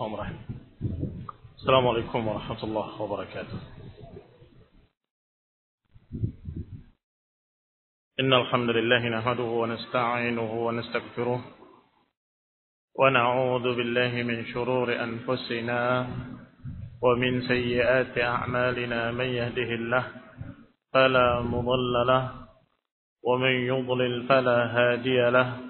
عليكم السلام عليكم ورحمة الله وبركاته. إن الحمد لله نحمده ونستعينه ونستغفره ونعوذ بالله من شرور أنفسنا ومن سيئات أعمالنا من يهده الله فلا مضل له ومن يضلل فلا هادي له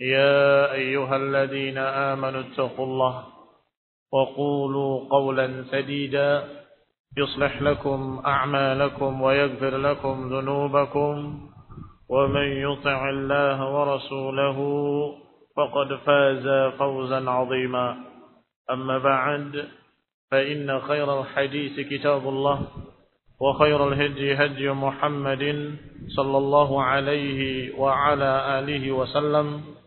يا أيها الذين آمنوا اتقوا الله وقولوا قولا سديدا يصلح لكم أعمالكم ويغفر لكم ذنوبكم ومن يطع الله ورسوله فقد فاز فوزا عظيما. أما بعد فإن خير الحديث كتاب الله وخير الهدي هدي محمد صلى الله عليه وعلى آله وسلم.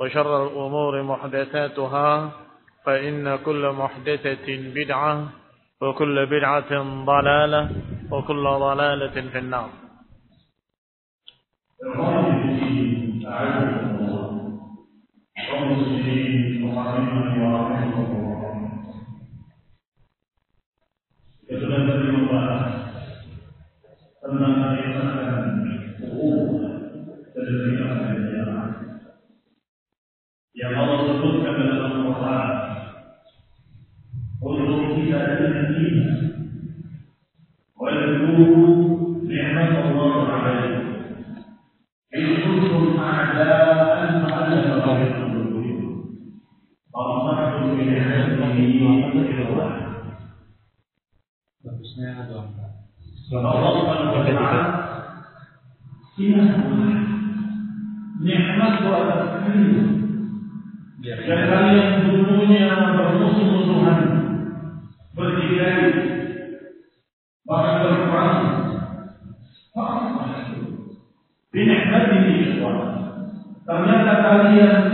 وشر الأمور محدثاتها فإن كل محدثة بدعة وكل بدعة ضلالة وكل ضلالة في النار. tentang يغرس الرتب من القرآن. انظر إلى المدينة واذكروا نعمة الله عليكم. إذ كنتم أعداء فألف بين قلوبكم فأصبحتم بنعمته وقدره فأصبح الجماعة سمة واحدة نعمة وتسليم dan kalian dulunya bermusuh-musuhan. Bertikai bahkan berperang Binikmat ini ikhwan Ternyata kalian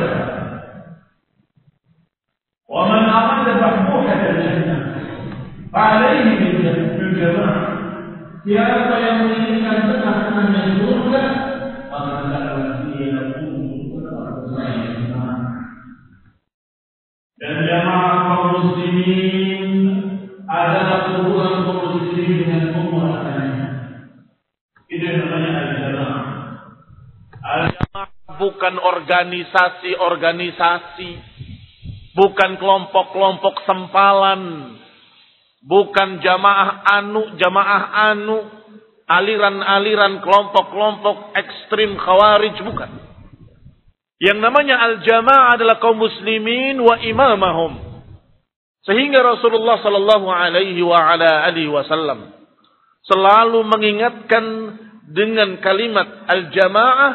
Siapa yang menginginkan tengah-tengahnya surga, maka hendaklah dia lakukan bersama Dan jamaah kaum muslimin adalah hubungan kaum muslimin dengan. Itu yang namanya. Al-jamaah bukan organisasi-organisasi, bukan kelompok-kelompok sempalan, bukan jamaah anu, jamaah anu, aliran-aliran kelompok-kelompok ekstrim khawarij bukan. Yang namanya al-jamaah adalah kaum muslimin wa imamahum. Sehingga Rasulullah sallallahu alaihi wa ala alihi wasallam selalu mengingatkan dengan kalimat al-jamaah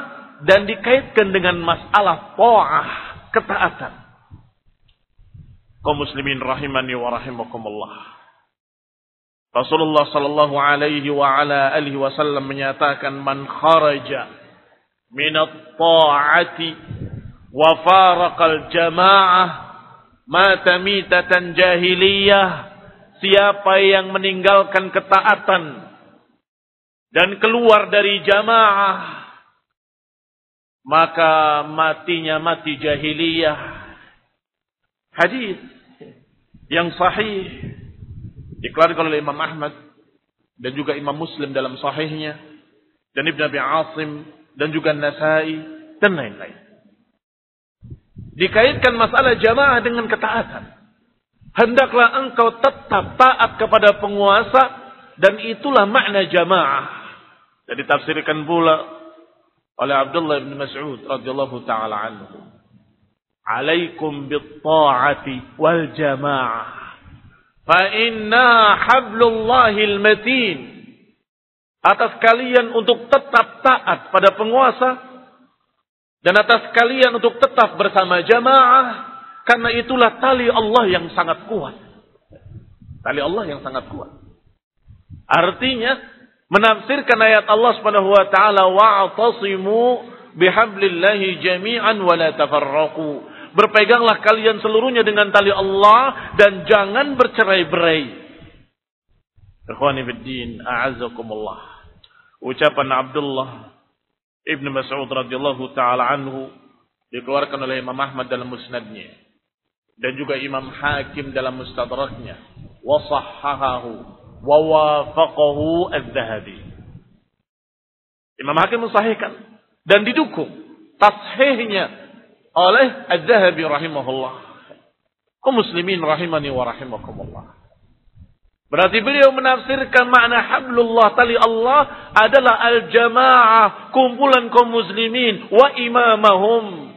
dan dikaitkan dengan masalah ta'ah, ketaatan. Kaum muslimin rahimani wa rahimakumullah. Rasulullah sallallahu alaihi wa ala alihi wasallam menyatakan man kharaja min at-ta'ati wa faraqal jamaah mata mitatan jahiliyah siapa yang meninggalkan ketaatan dan keluar dari jamaah maka matinya mati jahiliyah. Hadis yang sahih dikeluarkan oleh Imam Ahmad dan juga Imam Muslim dalam sahihnya dan Ibn Abi Asim dan juga Nasai dan lain-lain. Dikaitkan masalah jamaah dengan ketaatan. Hendaklah engkau tetap taat kepada penguasa dan itulah makna jamaah. Dan ditafsirkan pula oleh Abdullah bin Mas'ud radhiyallahu taala anhu. Alaikum bit-ta'ati wal jamaah. Fa'inna hablullahil matin. Atas kalian untuk tetap taat pada penguasa dan atas kalian untuk tetap bersama jamaah karena itulah tali Allah yang sangat kuat. Tali Allah yang sangat kuat. Artinya menafsirkan ayat Allah Subhanahu wa taala wa'tasimu bihablillahi jami'an wa la tafarraqu Berpeganglah kalian seluruhnya dengan tali Allah dan jangan bercerai-berai. Ikhwani fiddin, a'azzakumullah. Ucapan Abdullah Ibn Mas'ud radhiyallahu taala anhu dikeluarkan oleh Imam Ahmad dalam musnadnya dan juga Imam Hakim dalam mustadraknya wa sahhahahu wa wafaqahu adz-Dzahabi. Imam Hakim mensahihkan dan didukung tashihnya oleh Az-Zahabi rahimahullah. Kau muslimin rahimani wa rahimakumullah. Berarti beliau menafsirkan makna hablullah tali Allah adalah al-jamaah, kumpulan kaum muslimin wa imamahum.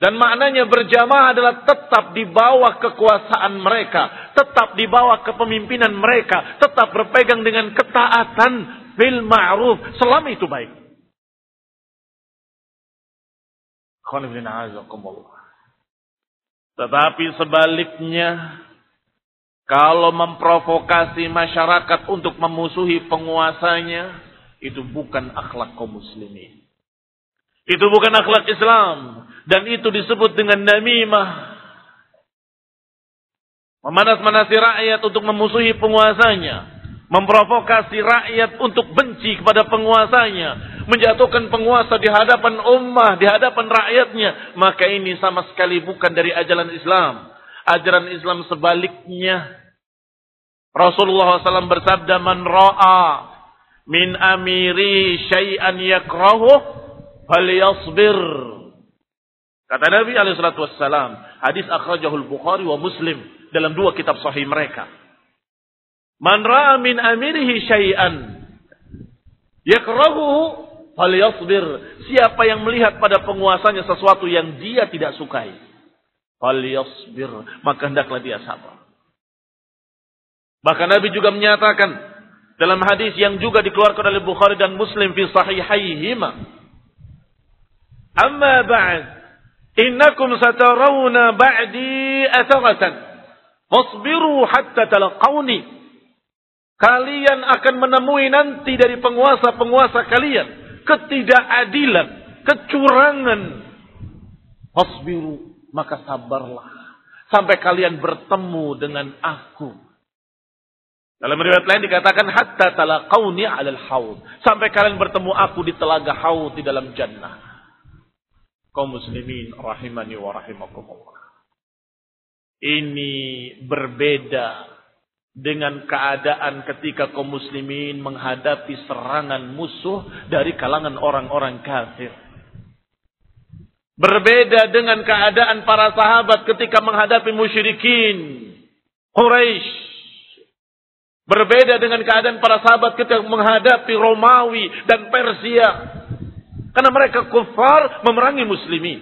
Dan maknanya berjamaah adalah tetap di bawah kekuasaan mereka, tetap di bawah kepemimpinan mereka, tetap berpegang dengan ketaatan bil ma'ruf selama itu baik. Tetapi sebaliknya, kalau memprovokasi masyarakat untuk memusuhi penguasanya, itu bukan akhlak kaum muslimin. Itu bukan akhlak Islam. Dan itu disebut dengan namimah. Memanas-manasi rakyat untuk memusuhi penguasanya. Memprovokasi rakyat untuk benci kepada penguasanya menjatuhkan penguasa di hadapan ummah, di hadapan rakyatnya, maka ini sama sekali bukan dari ajaran Islam. Ajaran Islam sebaliknya. Rasulullah SAW bersabda, "Man ra'a min amiri syai'an yakrahu falyasbir." Kata Nabi wassalam, hadis akhrajahul Bukhari wa Muslim dalam dua kitab sahih mereka. Man ra'a min amirihi syai'an yakrahu falyasbir. Siapa yang melihat pada penguasanya sesuatu yang dia tidak sukai, falyasbir, maka hendaklah dia sabar. Bahkan Nabi juga menyatakan dalam hadis yang juga dikeluarkan oleh Bukhari dan Muslim fi sahihaihima. Amma ba'd Innakum satarawna ba'di atharatan. Fasbiru hatta talaqawni. Kalian akan menemui nanti dari penguasa-penguasa kalian. Ketidakadilan. Kecurangan. Fasbiru. Maka sabarlah. Sampai kalian bertemu dengan aku. Dalam riwayat lain dikatakan hatta talaqawni alal haud. Sampai kalian bertemu aku di telaga haud di dalam jannah kaum muslimin rahimani wa rahimakumullah. Ini berbeda dengan keadaan ketika kaum muslimin menghadapi serangan musuh dari kalangan orang-orang kafir. Berbeda dengan keadaan para sahabat ketika menghadapi musyrikin Quraisy. Berbeda dengan keadaan para sahabat ketika menghadapi Romawi dan Persia karena mereka kufar memerangi muslimin.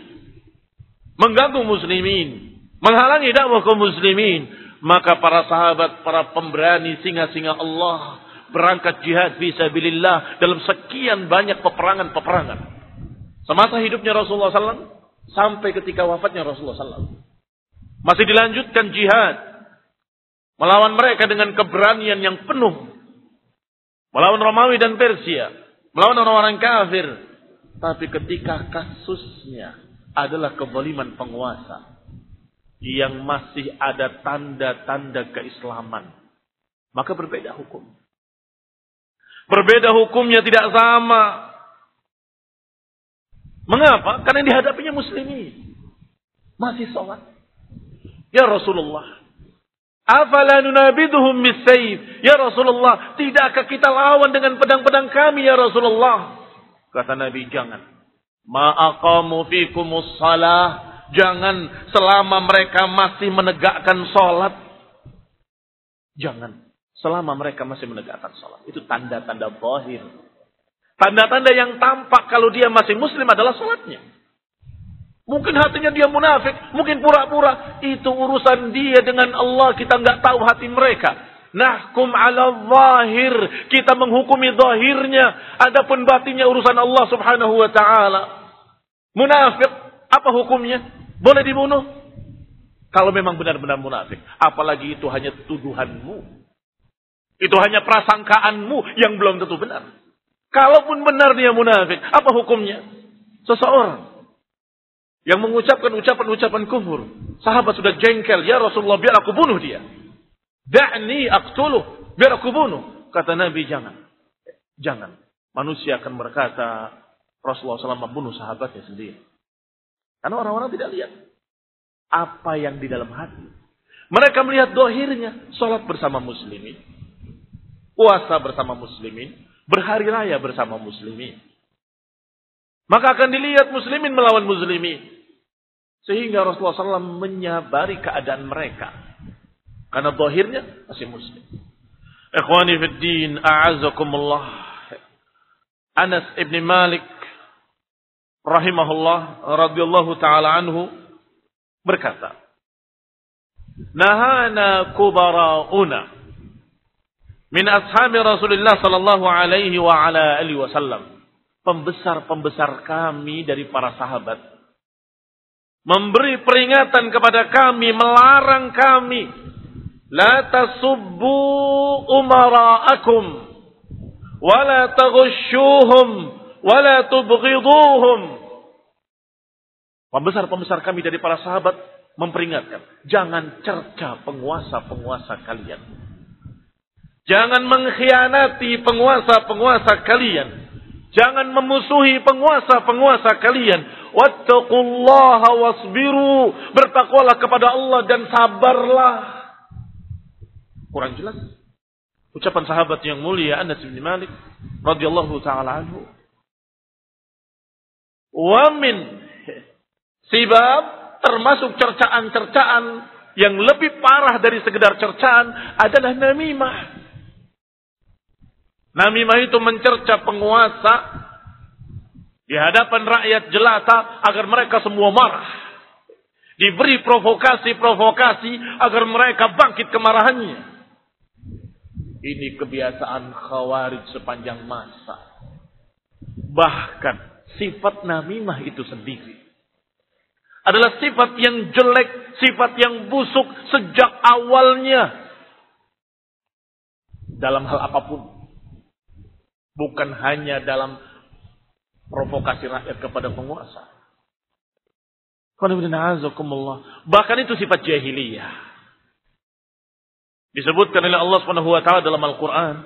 Mengganggu muslimin. Menghalangi dakwah kaum muslimin. Maka para sahabat, para pemberani singa-singa Allah berangkat jihad fisabilillah dalam sekian banyak peperangan-peperangan. Semasa hidupnya Rasulullah SAW sampai ketika wafatnya Rasulullah SAW. Masih dilanjutkan jihad. Melawan mereka dengan keberanian yang penuh. Melawan Romawi dan Persia. Melawan orang-orang kafir tapi ketika kasusnya adalah kezaliman penguasa yang masih ada tanda-tanda keislaman, maka berbeda hukum. Berbeda hukumnya tidak sama. Mengapa? Karena yang dihadapinya muslimin. Masih sholat. Ya Rasulullah. Afala nunabiduhum bisayf. Ya Rasulullah. Tidakkah kita lawan dengan pedang-pedang kami ya Rasulullah? Kata Nabi, jangan. Ma'aqamu fikumus salah. Jangan selama mereka masih menegakkan sholat. Jangan. Selama mereka masih menegakkan sholat. Itu tanda-tanda bahir. Tanda-tanda yang tampak kalau dia masih muslim adalah sholatnya. Mungkin hatinya dia munafik. Mungkin pura-pura. Itu urusan dia dengan Allah. Kita nggak tahu hati mereka. Nahkum ala zahir. Kita menghukumi zahirnya. Adapun batinnya urusan Allah subhanahu wa ta'ala. Munafik. Apa hukumnya? Boleh dibunuh? Kalau memang benar-benar munafik. Apalagi itu hanya tuduhanmu. Itu hanya prasangkaanmu yang belum tentu benar. Kalaupun benar dia munafik. Apa hukumnya? Seseorang. Yang mengucapkan ucapan-ucapan kufur. Sahabat sudah jengkel. Ya Rasulullah biar aku bunuh dia. Da'ni aqtuluh. Biar aku bunuh. Kata Nabi, jangan. Jangan. Manusia akan berkata, Rasulullah SAW membunuh sahabatnya sendiri. Karena orang-orang tidak lihat. Apa yang di dalam hati. Mereka melihat dohirnya. Sholat bersama muslimin. Puasa bersama muslimin. Berhari raya bersama muslimin. Maka akan dilihat muslimin melawan muslimin. Sehingga Rasulullah SAW menyabari keadaan mereka. Karena zahirnya masih muslim. Ikhwani fi din, a'azakumullah. Anas ibn Malik rahimahullah radhiyallahu taala anhu berkata, "Nahana kubara'una min ashabi Rasulullah sallallahu alaihi wa ala alihi wasallam." Pembesar-pembesar kami dari para sahabat memberi peringatan kepada kami, melarang kami La tasubbu umara'akum wa la taghushuhum wa la tubghiduhum. Pembesar-pembesar kami dari para sahabat memperingatkan, jangan cerca penguasa-penguasa kalian. Jangan mengkhianati penguasa-penguasa kalian. Jangan memusuhi penguasa-penguasa kalian. Wattaqullaha wasbiru. Bertakwalah kepada Allah dan sabarlah. Kurang jelas. Ucapan sahabat yang mulia Anas bin Malik radhiyallahu taala anhu. Wa sibab termasuk cercaan-cercaan yang lebih parah dari sekedar cercaan adalah namimah. Namimah itu mencerca penguasa di hadapan rakyat jelata agar mereka semua marah. Diberi provokasi-provokasi agar mereka bangkit kemarahannya. Ini kebiasaan khawarij sepanjang masa. Bahkan sifat namimah itu sendiri. Adalah sifat yang jelek, sifat yang busuk sejak awalnya. Dalam hal apa pun. Bukan hanya dalam provokasi rakyat kepada penguasa. Bahkan itu sifat jahiliyah. Disebutkan oleh Allah taala dalam Al-Qur'an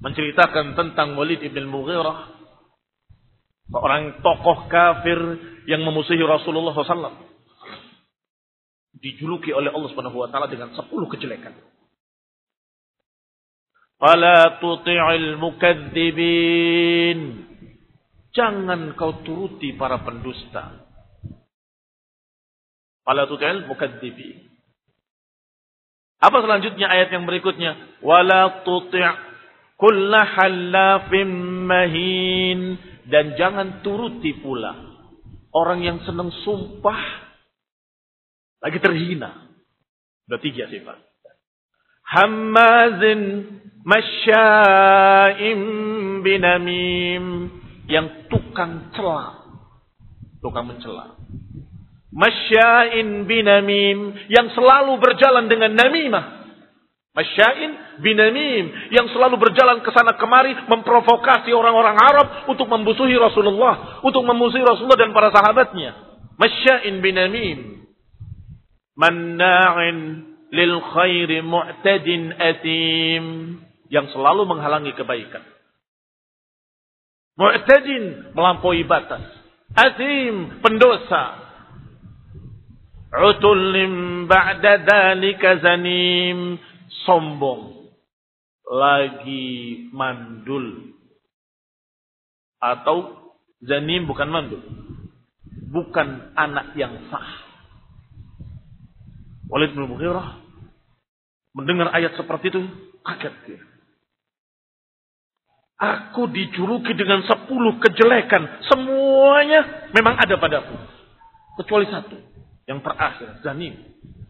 menceritakan tentang Walid ibn Mughirah seorang tokoh kafir yang memusuhi Rasulullah SAW dijuluki oleh Allah Subhanahu wa taala dengan 10 kejelekan. Fala tuti'il mukadzibin. Jangan kau turuti para pendusta. Fala tuti'il mukadzibin. Apa selanjutnya ayat yang berikutnya? Wala tuti' kulla halafim mahin. Dan jangan turuti pula orang yang senang sumpah lagi terhina. Sudah tiga sifat. Hammazin Masya'im binamim. Yang tukang celah. Tukang mencela. Masya'in binamim. Yang selalu berjalan dengan namimah. Masya'in binamim. Yang selalu berjalan ke sana kemari. Memprovokasi orang-orang Arab. Untuk membusuhi Rasulullah. Untuk memusuhi Rasulullah dan para sahabatnya. Masya'in binamim. Manna'in lil khairi mu'tadin atim yang selalu menghalangi kebaikan. Mu'tadin melampaui batas. Azim pendosa. Utullim ba'da dhalika zanim. Sombong. Lagi mandul. Atau zanim bukan mandul. Bukan anak yang sah. Walid bin Mughirah mendengar ayat seperti itu kaget dia. Aku dijuluki dengan sepuluh kejelekan. Semuanya memang ada padaku. Kecuali satu. Yang terakhir, Zanim.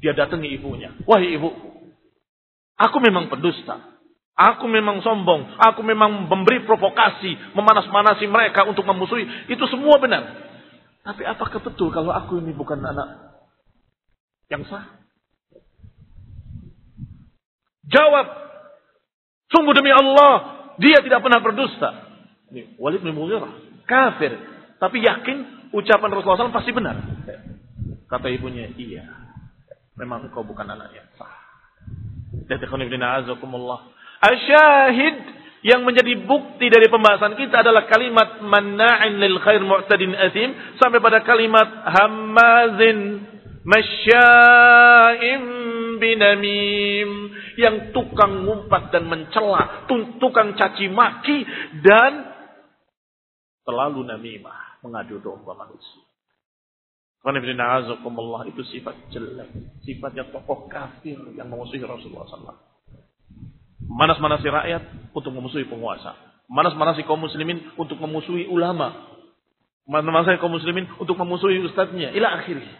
Dia datangi ibunya. Wahai ibu. Aku memang pendusta. Aku memang sombong. Aku memang memberi provokasi. Memanas-manasi mereka untuk memusuhi. Itu semua benar. Tapi apakah betul kalau aku ini bukan anak yang sah? Jawab. Sungguh demi Allah. Dia tidak pernah berdusta. Ini Walid bin Mughirah. Kafir. Tapi yakin ucapan Rasulullah SAW pasti benar. Kata ibunya, iya. Memang engkau bukan anak yang sah. Asyahid yang menjadi bukti dari pembahasan kita adalah kalimat manna'in lil khair mu'tadin asim sampai pada kalimat hammazin masya'im binamim yang tukang ngumpat dan mencela, tukang caci maki dan selalu namimah, mengadu domba manusia. Allah itu sifat jelek, sifatnya tokoh kafir yang memusuhi Rasulullah SAW. Manas-manasi rakyat untuk memusuhi penguasa. Manas-manasi kaum muslimin untuk memusuhi ulama. Manas-manasi kaum muslimin untuk memusuhi ustadznya. Ila akhirnya.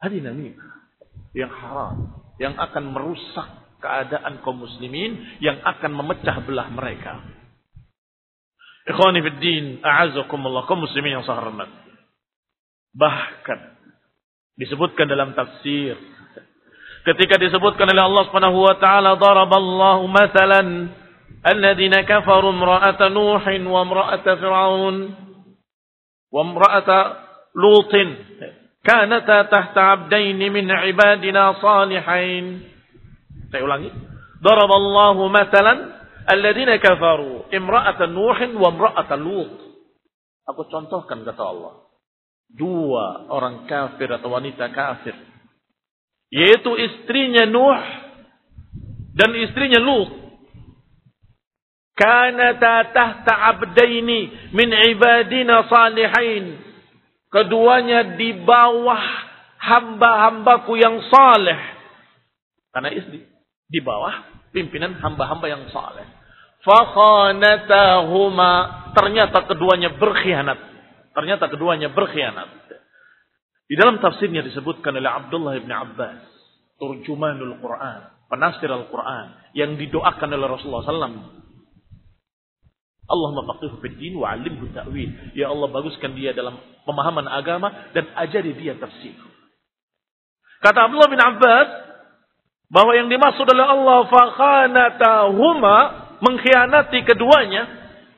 Hadi. Yang haram. Yang akan merusak keadaan kaum muslimin yang akan memecah belah mereka. Ikhwani fid din, a'azakumullah kaum muslimin yang saya hormat. Bahkan disebutkan dalam tafsir ketika disebutkan oleh Allah Subhanahu wa taala daraballahu mathalan alladziina kafaru imra'ata nuhin wa imra'ata fir'aun wa imra'ata lutin kanata tahta 'abdayn min 'ibadina salihain saya ulangi. Daraballahu matalan alladzina kafaru imra'atan Nuhin wa imra'atan Lut. Aku contohkan kata Allah. Dua orang kafir atau wanita kafir. Yaitu istrinya Nuh dan istrinya Lut. Kanata tahta abdaini min ibadina salihin. Keduanya di bawah hamba-hambaku yang saleh. Karena istri di bawah pimpinan hamba-hamba yang saleh. Fakhanatahuma. Ternyata keduanya berkhianat. Ternyata keduanya berkhianat. Di dalam tafsirnya disebutkan oleh Abdullah bin Abbas. Turjumanul Quran. Penafsir Al-Quran. Yang didoakan oleh Rasulullah SAW. Allahumma faqihu fid din wa ta'wil. Ya Allah baguskan dia dalam pemahaman agama dan ajari dia tafsir. Kata Abdullah bin Abbas bahwa yang dimaksud oleh Allah fakhanatahuma mengkhianati keduanya,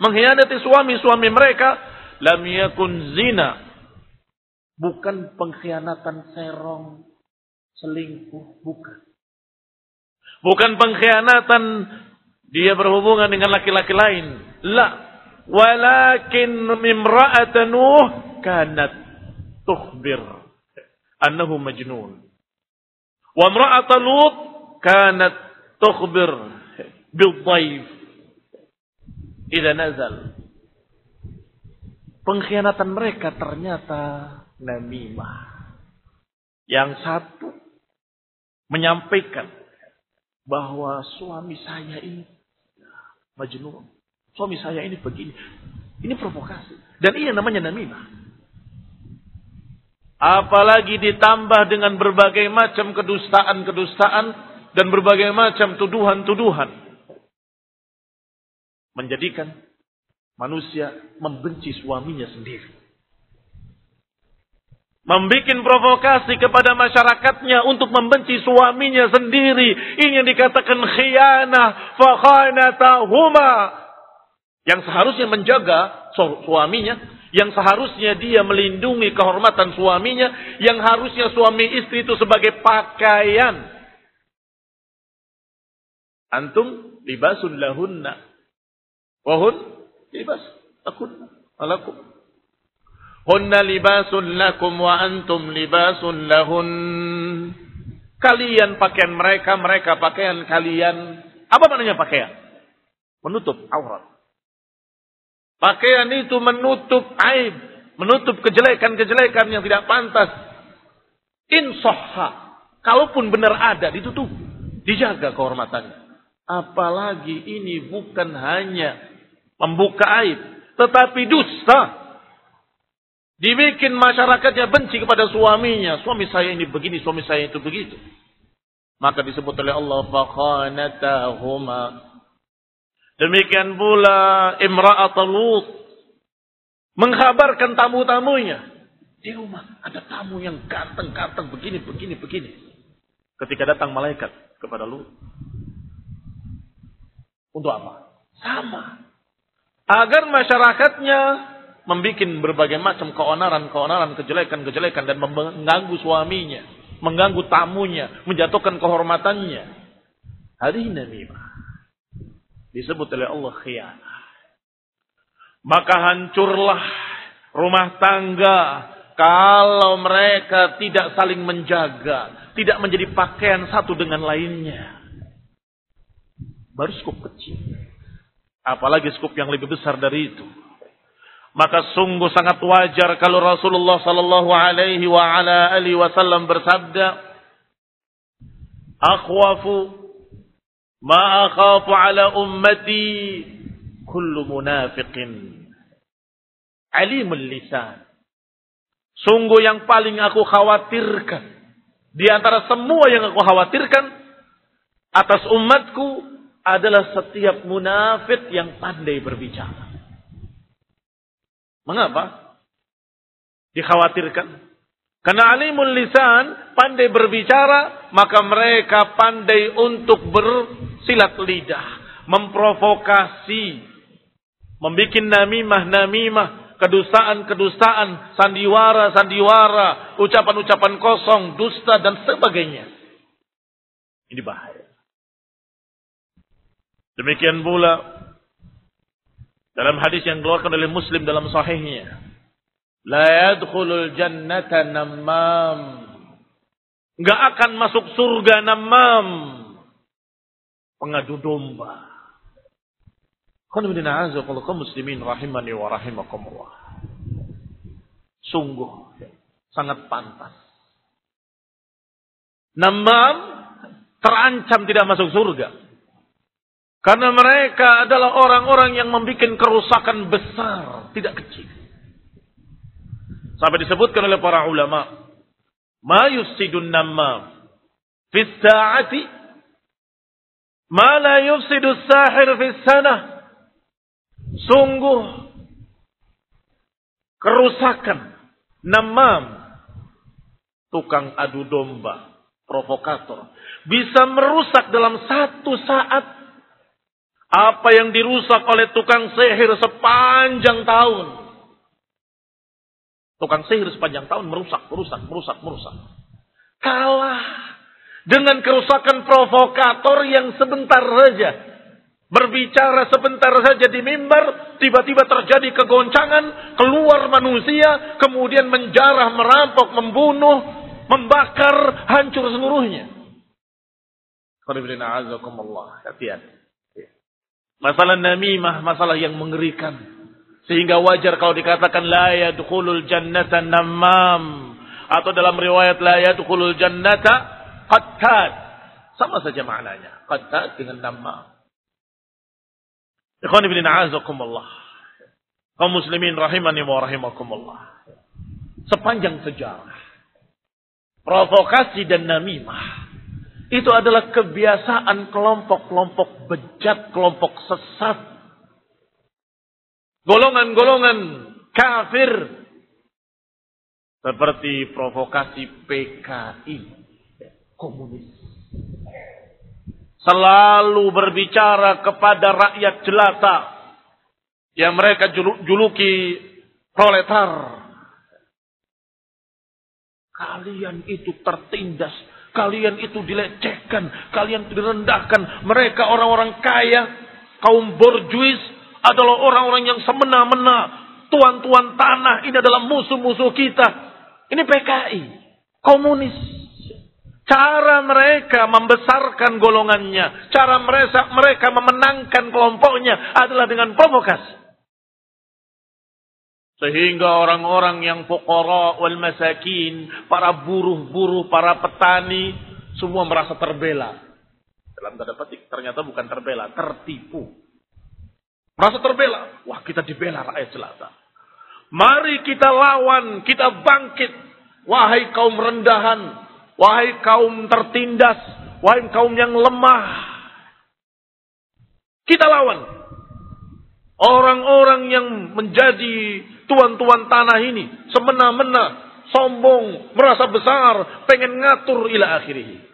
mengkhianati suami-suami mereka, lam yakun zina. Bukan pengkhianatan serong, selingkuh, bukan. Bukan pengkhianatan dia berhubungan dengan laki-laki lain. La. Walakin imra'at Nuh kanat tukhbir annahu majnun. Wa imra'at Lut kanat tukhbir bil-dhaif idza nazal. Pengkhianatan mereka ternyata namimah. Yang satu menyampaikan bahwa suami saya ini majnun. Suami saya ini begini. Ini provokasi. Dan ini namanya namimah. Apalagi ditambah dengan berbagai macam kedustaan-kedustaan dan berbagai macam tuduhan-tuduhan. Menjadikan manusia membenci suaminya sendiri. Membikin provokasi kepada masyarakatnya untuk membenci suaminya sendiri. Ini yang dikatakan khianah. Fakhanatahuma. Yang seharusnya menjaga suaminya. Yang seharusnya dia melindungi kehormatan suaminya. Yang harusnya suami istri itu sebagai pakaian. Antum libasun lahunna. Wahun libas. Lakunna. Alakum. Hunna libasun lakum wa antum libasun lahun. Kalian pakaian mereka, mereka pakaian kalian. Apa maknanya pakaian? Menutup aurat. Pakaian itu menutup aib, menutup kejelekan-kejelekan yang tidak pantas. Insoha, kalaupun benar ada, ditutup, dijaga kehormatannya. Apalagi ini bukan hanya membuka aib, tetapi dusta. Dibikin masyarakatnya benci kepada suaminya. Suami saya ini begini, suami saya itu begitu. Maka disebut oleh Allah fakhanatahuma. Demikian pula imra'atul Lut mengkhabarkan tamu-tamunya. Di rumah ada tamu yang ganteng-ganteng begini, begini, begini. Ketika datang malaikat kepada Lut. Untuk apa? Sama. Agar masyarakatnya membuat berbagai macam keonaran-keonaran, kejelekan-kejelekan dan mengganggu suaminya, mengganggu tamunya, menjatuhkan kehormatannya. Hari namimah disebut oleh Allah khianah. Maka hancurlah rumah tangga kalau mereka tidak saling menjaga, tidak menjadi pakaian satu dengan lainnya. Baru skup kecil. Apalagi skup yang lebih besar dari itu. Maka sungguh sangat wajar kalau Rasulullah sallallahu alaihi wa ala alihi wasallam bersabda, "Akhwafu Ma akhafu ala ummati kullu munafiqin alimul lisan. Sungguh yang paling aku khawatirkan di antara semua yang aku khawatirkan atas umatku adalah setiap munafik yang pandai berbicara. Mengapa? Dikhawatirkan. Karena alimul lisan pandai berbicara, maka mereka pandai untuk bersilat lidah, memprovokasi, membuat namimah-namimah, kedustaan-kedustaan, sandiwara-sandiwara, ucapan-ucapan kosong, dusta dan sebagainya. Ini bahaya. Demikian pula dalam hadis yang dikeluarkan oleh Muslim dalam sahihnya. La yadkhulul jannata namam. Enggak akan masuk surga namam. Pengadu domba. Qanibina azakullah muslimin rahimani wa rahimakumullah. Sungguh sangat pantas. Namam terancam tidak masuk surga. Karena mereka adalah orang-orang yang membuat kerusakan besar, tidak kecil. Sampai disebutkan oleh para ulama, ma yusidun namam fi sa'ati ma la yufsidu sahir fi. Sungguh kerusakan namam tukang adu domba, provokator bisa merusak dalam satu saat apa yang dirusak oleh tukang sihir sepanjang tahun. Tukang sihir sepanjang tahun merusak, merusak, merusak, merusak. Kalah dengan kerusakan provokator yang sebentar saja. Berbicara sebentar saja di mimbar, tiba-tiba terjadi kegoncangan, keluar manusia, kemudian menjarah, merampok, membunuh, membakar, hancur seluruhnya. Hati-hati. Masalah namimah, masalah yang mengerikan. Sehingga wajar kalau dikatakan la yadkhulul jannata namam. Atau dalam riwayat la yadkhulul jannata qattad. Sama saja maknanya. Qattad dengan namam. Ikhwan ibn a'azakumullah. Kaum muslimin rahimani wa rahimakumullah. Sepanjang sejarah. Provokasi dan namimah itu adalah kebiasaan kelompok-kelompok bejat, kelompok sesat. Golongan-golongan kafir. Seperti provokasi PKI. Komunis. Selalu berbicara kepada rakyat jelata. Yang mereka juluki proletar. Kalian itu tertindas Kalian itu dilecehkan, kalian direndahkan. Mereka orang-orang kaya, kaum borjuis adalah orang-orang yang semena-mena. Tuan-tuan tanah ini adalah musuh-musuh kita. Ini PKI, komunis. Cara mereka membesarkan golongannya, cara mereka mereka memenangkan kelompoknya adalah dengan provokasi. Sehingga orang-orang yang fukara wal masakin, para buruh-buruh, para petani, semua merasa terbela. Dalam tanda petik, ternyata bukan terbela, tertipu. Merasa terbela. Wah, kita dibela rakyat jelata. Mari kita lawan, kita bangkit. Wahai kaum rendahan, wahai kaum tertindas, wahai kaum yang lemah. Kita lawan. Orang-orang yang menjadi tuan-tuan tanah ini semena-mena, sombong, merasa besar, pengen ngatur ila akhirih.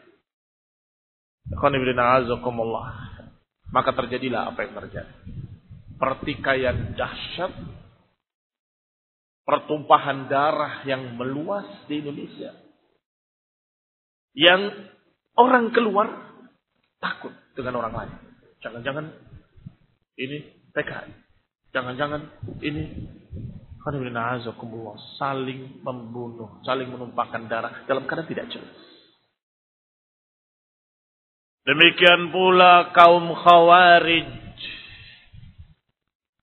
Maka terjadilah apa yang terjadi. Pertikaian dahsyat, pertumpahan darah yang meluas di Indonesia. Yang orang keluar takut dengan orang lain. Jangan-jangan ini PKI. Jangan-jangan ini saling membunuh, saling menumpahkan darah dalam keadaan tidak jelas. Demikian pula kaum khawarij.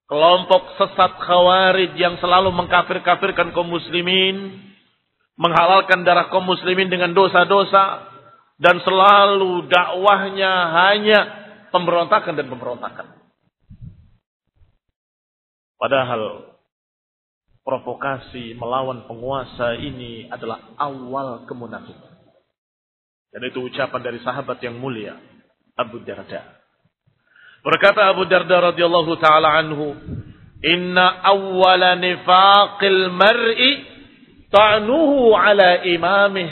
Kelompok sesat khawarij yang selalu mengkafir-kafirkan kaum muslimin. Menghalalkan darah kaum muslimin dengan dosa-dosa. Dan selalu dakwahnya hanya pemberontakan dan pemberontakan. Padahal provokasi melawan penguasa ini adalah awal kemunafikan. Dan itu ucapan dari sahabat yang mulia, Abu Darda. Berkata Abu Darda radhiyallahu taala anhu, "Inna awwala nifaqil mar'i ta'nuhu ala imamih."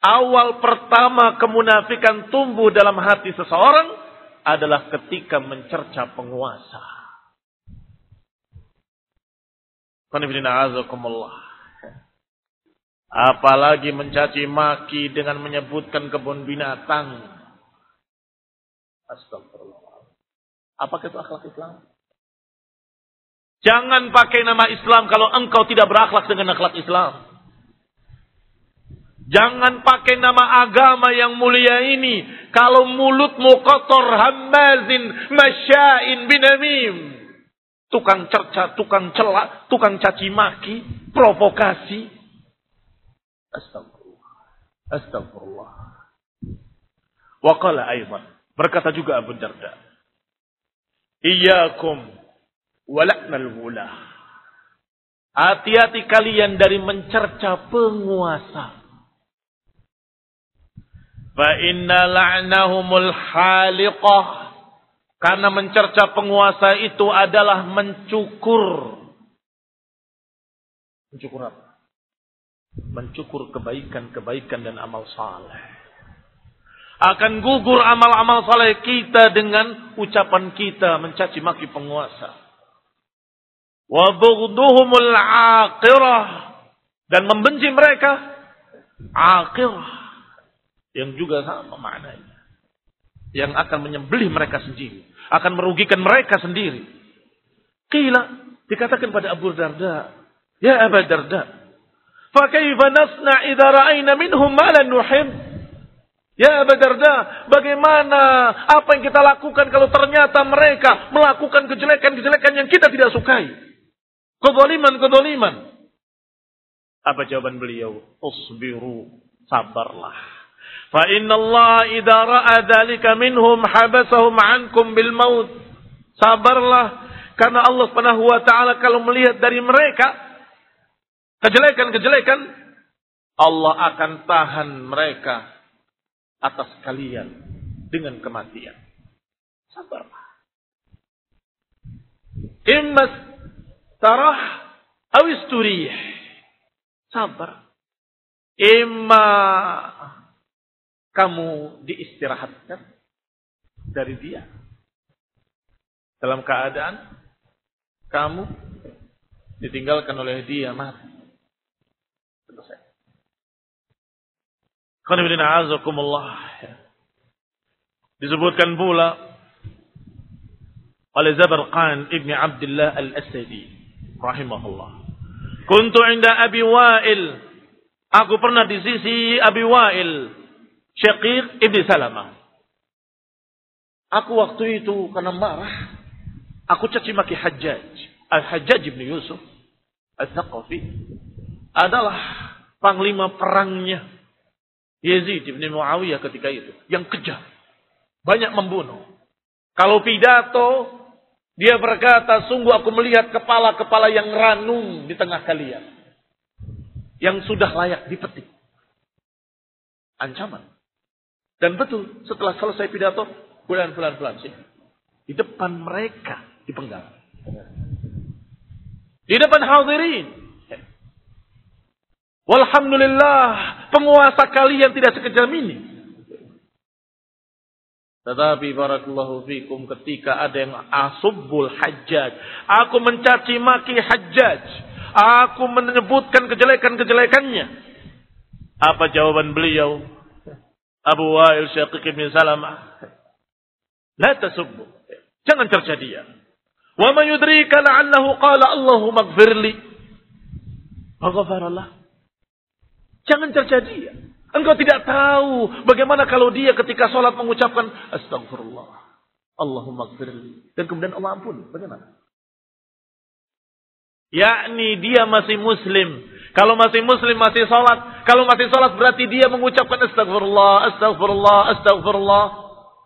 Awal pertama kemunafikan tumbuh dalam hati seseorang adalah ketika mencerca penguasa. Apalagi mencaci maki dengan menyebutkan kebun binatang. Astagfirullah. Apakah itu akhlak Islam? Jangan pakai nama Islam kalau engkau tidak berakhlak dengan akhlak Islam. Jangan pakai nama agama yang mulia ini kalau mulutmu kotor, hamazin, masyain, binamim. Tukang cerca, tukang celak, tukang caci maki, provokasi. Astagfirullah. Astagfirullah. Waqala ayman. Berkata juga Abu Darda. Iyakum walaknal wulah. Hati-hati kalian dari mencerca penguasa. Fa inna la'nahumul haliqah. Karena mencerca penguasa itu adalah mencukur. Mencukur apa? Mencukur kebaikan-kebaikan dan amal saleh. Akan gugur amal-amal saleh kita dengan ucapan kita mencaci maki penguasa. Wa bughduhumul aqirah. Dan membenci mereka. Aqirah yang juga sama maknanya. Yang akan menyembelih mereka sendiri. Akan merugikan mereka sendiri. Kila dikatakan pada Abu Darda. Ya Abu Darda. Fakaifa nasna idha ra'ayna minhum ma'lan nuhib. Ya Abu Darda, bagaimana apa yang kita lakukan kalau ternyata mereka melakukan kejelekan-kejelekan yang kita tidak sukai? Kedoliman-kedoliman. Apa jawaban beliau? Usbiru, sabarlah. Fa inna Allah idza ra'a dzalika minhum habasahum ankum bil maut. Sabarlah karena Allah Subhanahu wa taala kalau melihat dari mereka kejelekan-kejelekan Allah akan tahan mereka atas kalian dengan kematian. Sabarlah. Immas tarah awisturih. Sabar. Imma kamu diistirahatkan dari dia. Dalam keadaan kamu ditinggalkan oleh dia mati. Selesai. Disebutkan pula oleh Zabarqan ibni Abdullah al-Asadi rahimahullah. Kuntu inda Abi Wa'il. Aku pernah di sisi Abi Wa'il Syaqiq Ibn Salamah. Aku waktu itu karena marah, aku caci maki Hajjaj. Al-Hajjaj Ibn Yusuf Al-Thaqafi adalah panglima perangnya Yazid Ibn Muawiyah ketika itu. Yang kejam. Banyak membunuh. Kalau pidato, dia berkata, sungguh aku melihat kepala-kepala yang ranum di tengah kalian. Yang sudah layak dipetik. Ancaman. Dan betul, setelah selesai pidato, bulan bulan bulan sih. Di depan mereka dipenggal. Di depan hadirin. Walhamdulillah, penguasa kalian tidak sekejam ini. Tetapi barakallahu fikum ketika ada yang asubbul hajjaj. Aku mencaci maki hajjaj. Aku menyebutkan kejelekan-kejelekannya. Apa jawaban beliau? Abu Wa'il Syaqiq bin Salamah. La tasubbu. Jangan cerca dia. Wa ma yudrika la'allahu qala Allahumma gfirli. Maghfarallah. Jangan cerca dia. Engkau tidak tahu bagaimana kalau dia ketika sholat mengucapkan Astagfirullah. Allahumma gfirli. Dan kemudian Allah ampun. Bagaimana? Yakni dia masih muslim. Kalau masih muslim, masih sholat. Kalau masih sholat berarti dia mengucapkan astagfirullah, astagfirullah, astagfirullah.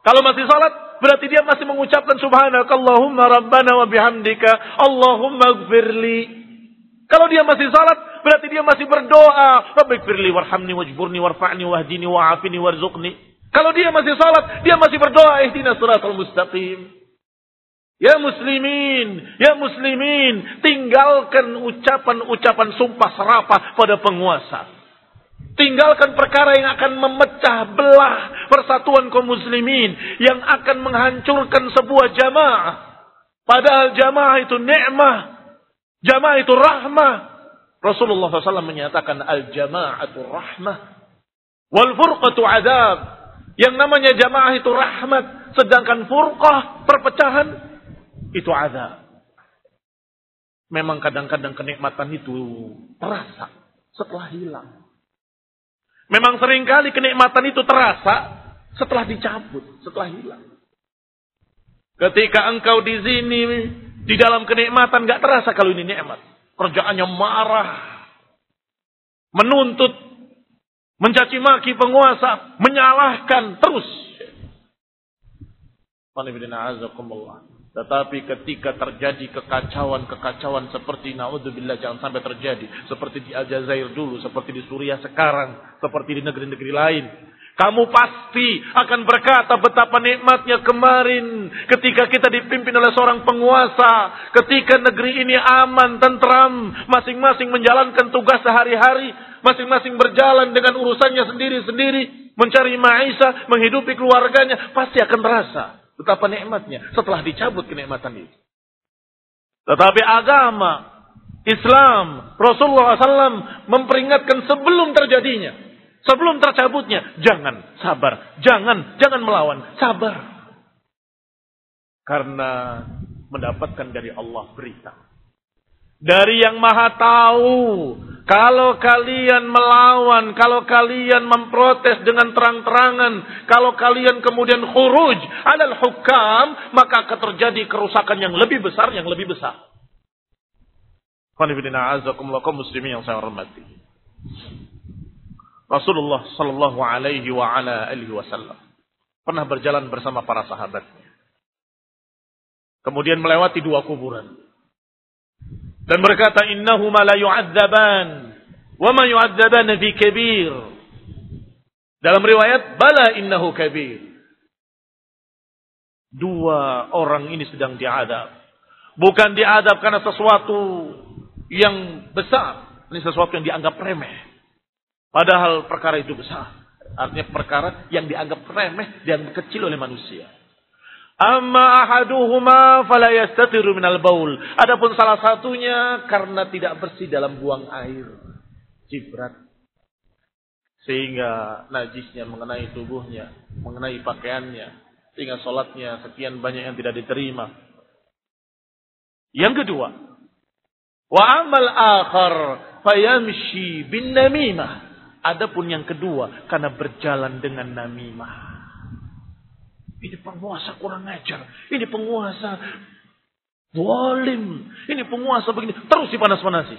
Kalau masih sholat berarti dia masih mengucapkan subhanakallahumma rabbana wa bihamdika Allahumma gfirli. Kalau dia masih sholat berarti dia masih berdoa. Rabbi gfirli warhamni wajburni warfa'ni wahdini wa'afini warzuqni. Kalau dia masih sholat, dia masih berdoa. Ihdina suratul mustaqim. Ya muslimin, ya muslimin, tinggalkan ucapan-ucapan sumpah serapah pada penguasa. Tinggalkan perkara yang akan memecah belah persatuan kaum muslimin, yang akan menghancurkan sebuah jamaah. Padahal jamaah itu nikmah, jamaah itu rahmah. Rasulullah SAW menyatakan al-jama'atu rahmah, wal furqatu adab. Yang namanya jamaah itu rahmat. Sedangkan furqah, perpecahan, itu azab. Memang kadang-kadang kenikmatan itu terasa setelah hilang. Memang sering kali kenikmatan itu terasa setelah dicabut, setelah hilang. Ketika engkau di sini, di dalam kenikmatan, gak terasa kalau ini nikmat. Kerjaannya marah, menuntut, mencaci maki penguasa, menyalahkan terus. Tetapi ketika terjadi kekacauan-kekacauan seperti naudzubillah jangan sampai terjadi seperti di Aljazair dulu, seperti di Suriah sekarang, seperti di negeri-negeri lain. Kamu pasti akan berkata betapa nikmatnya kemarin ketika kita dipimpin oleh seorang penguasa, ketika negeri ini aman, tentram, masing-masing menjalankan tugas sehari-hari, masing-masing berjalan dengan urusannya sendiri-sendiri, mencari maisha, menghidupi keluarganya, pasti akan terasa Betapa nikmatnya setelah dicabut kenikmatan itu. Tetapi agama Islam Rasulullah SAW memperingatkan sebelum terjadinya, sebelum tercabutnya, jangan sabar, jangan jangan melawan, sabar. Karena mendapatkan dari Allah berita. Dari yang maha tahu kalau kalian melawan, kalau kalian memprotes dengan terang-terangan, kalau kalian kemudian khuruj adalah hukam, maka akan terjadi kerusakan yang lebih besar, yang lebih besar. muslimin yang saya hormati. Rasulullah sallallahu alaihi wa ala alihi wasallam pernah berjalan bersama para sahabatnya. Kemudian melewati dua kuburan dan berkata innahuma la yu'adzaban wa ma yu'adzaban fi kabir. Dalam riwayat bala innahu kabir. Dua orang ini sedang diadab. Bukan diadab karena sesuatu yang besar ini sesuatu yang dianggap remeh. Padahal perkara itu besar. Artinya perkara yang dianggap remeh dan kecil oleh manusia Amma ahaduhuma fala yastatiru minal baul. Adapun salah satunya karena tidak bersih dalam buang air. Cibrat. Sehingga najisnya mengenai tubuhnya, mengenai pakaiannya. Sehingga sholatnya sekian banyak yang tidak diterima. Yang kedua. Wa amal akhar fayamshi bin namimah. Adapun yang kedua karena berjalan dengan namimah. Ini penguasa kurang ajar. Ini penguasa Walim. Ini penguasa begini. Terus dipanas-panasi.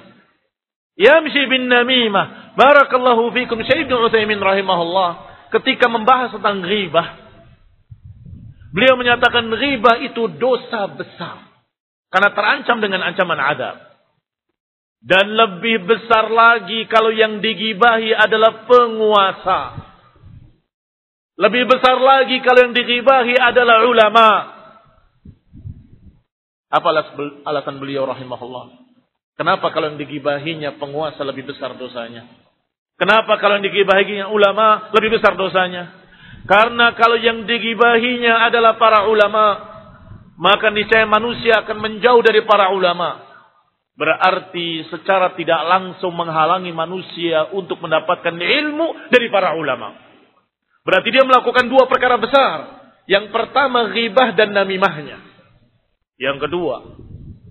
Yamshi bin namimah. Barakallahu fikum. Syed Uthaymin rahimahullah. Ketika membahas tentang ghibah. Beliau menyatakan ghibah itu dosa besar. Karena terancam dengan ancaman adab. Dan lebih besar lagi kalau yang digibahi adalah penguasa. Lebih besar lagi kalau yang digibahi adalah ulama. Apa alasan beliau rahimahullah? Kenapa kalau yang digibahinya penguasa lebih besar dosanya? Kenapa kalau yang digibahinya ulama lebih besar dosanya? Karena kalau yang digibahinya adalah para ulama, maka niscaya manusia akan menjauh dari para ulama. Berarti secara tidak langsung menghalangi manusia untuk mendapatkan ilmu dari para ulama. Berarti dia melakukan dua perkara besar. Yang pertama ghibah dan namimahnya. Yang kedua,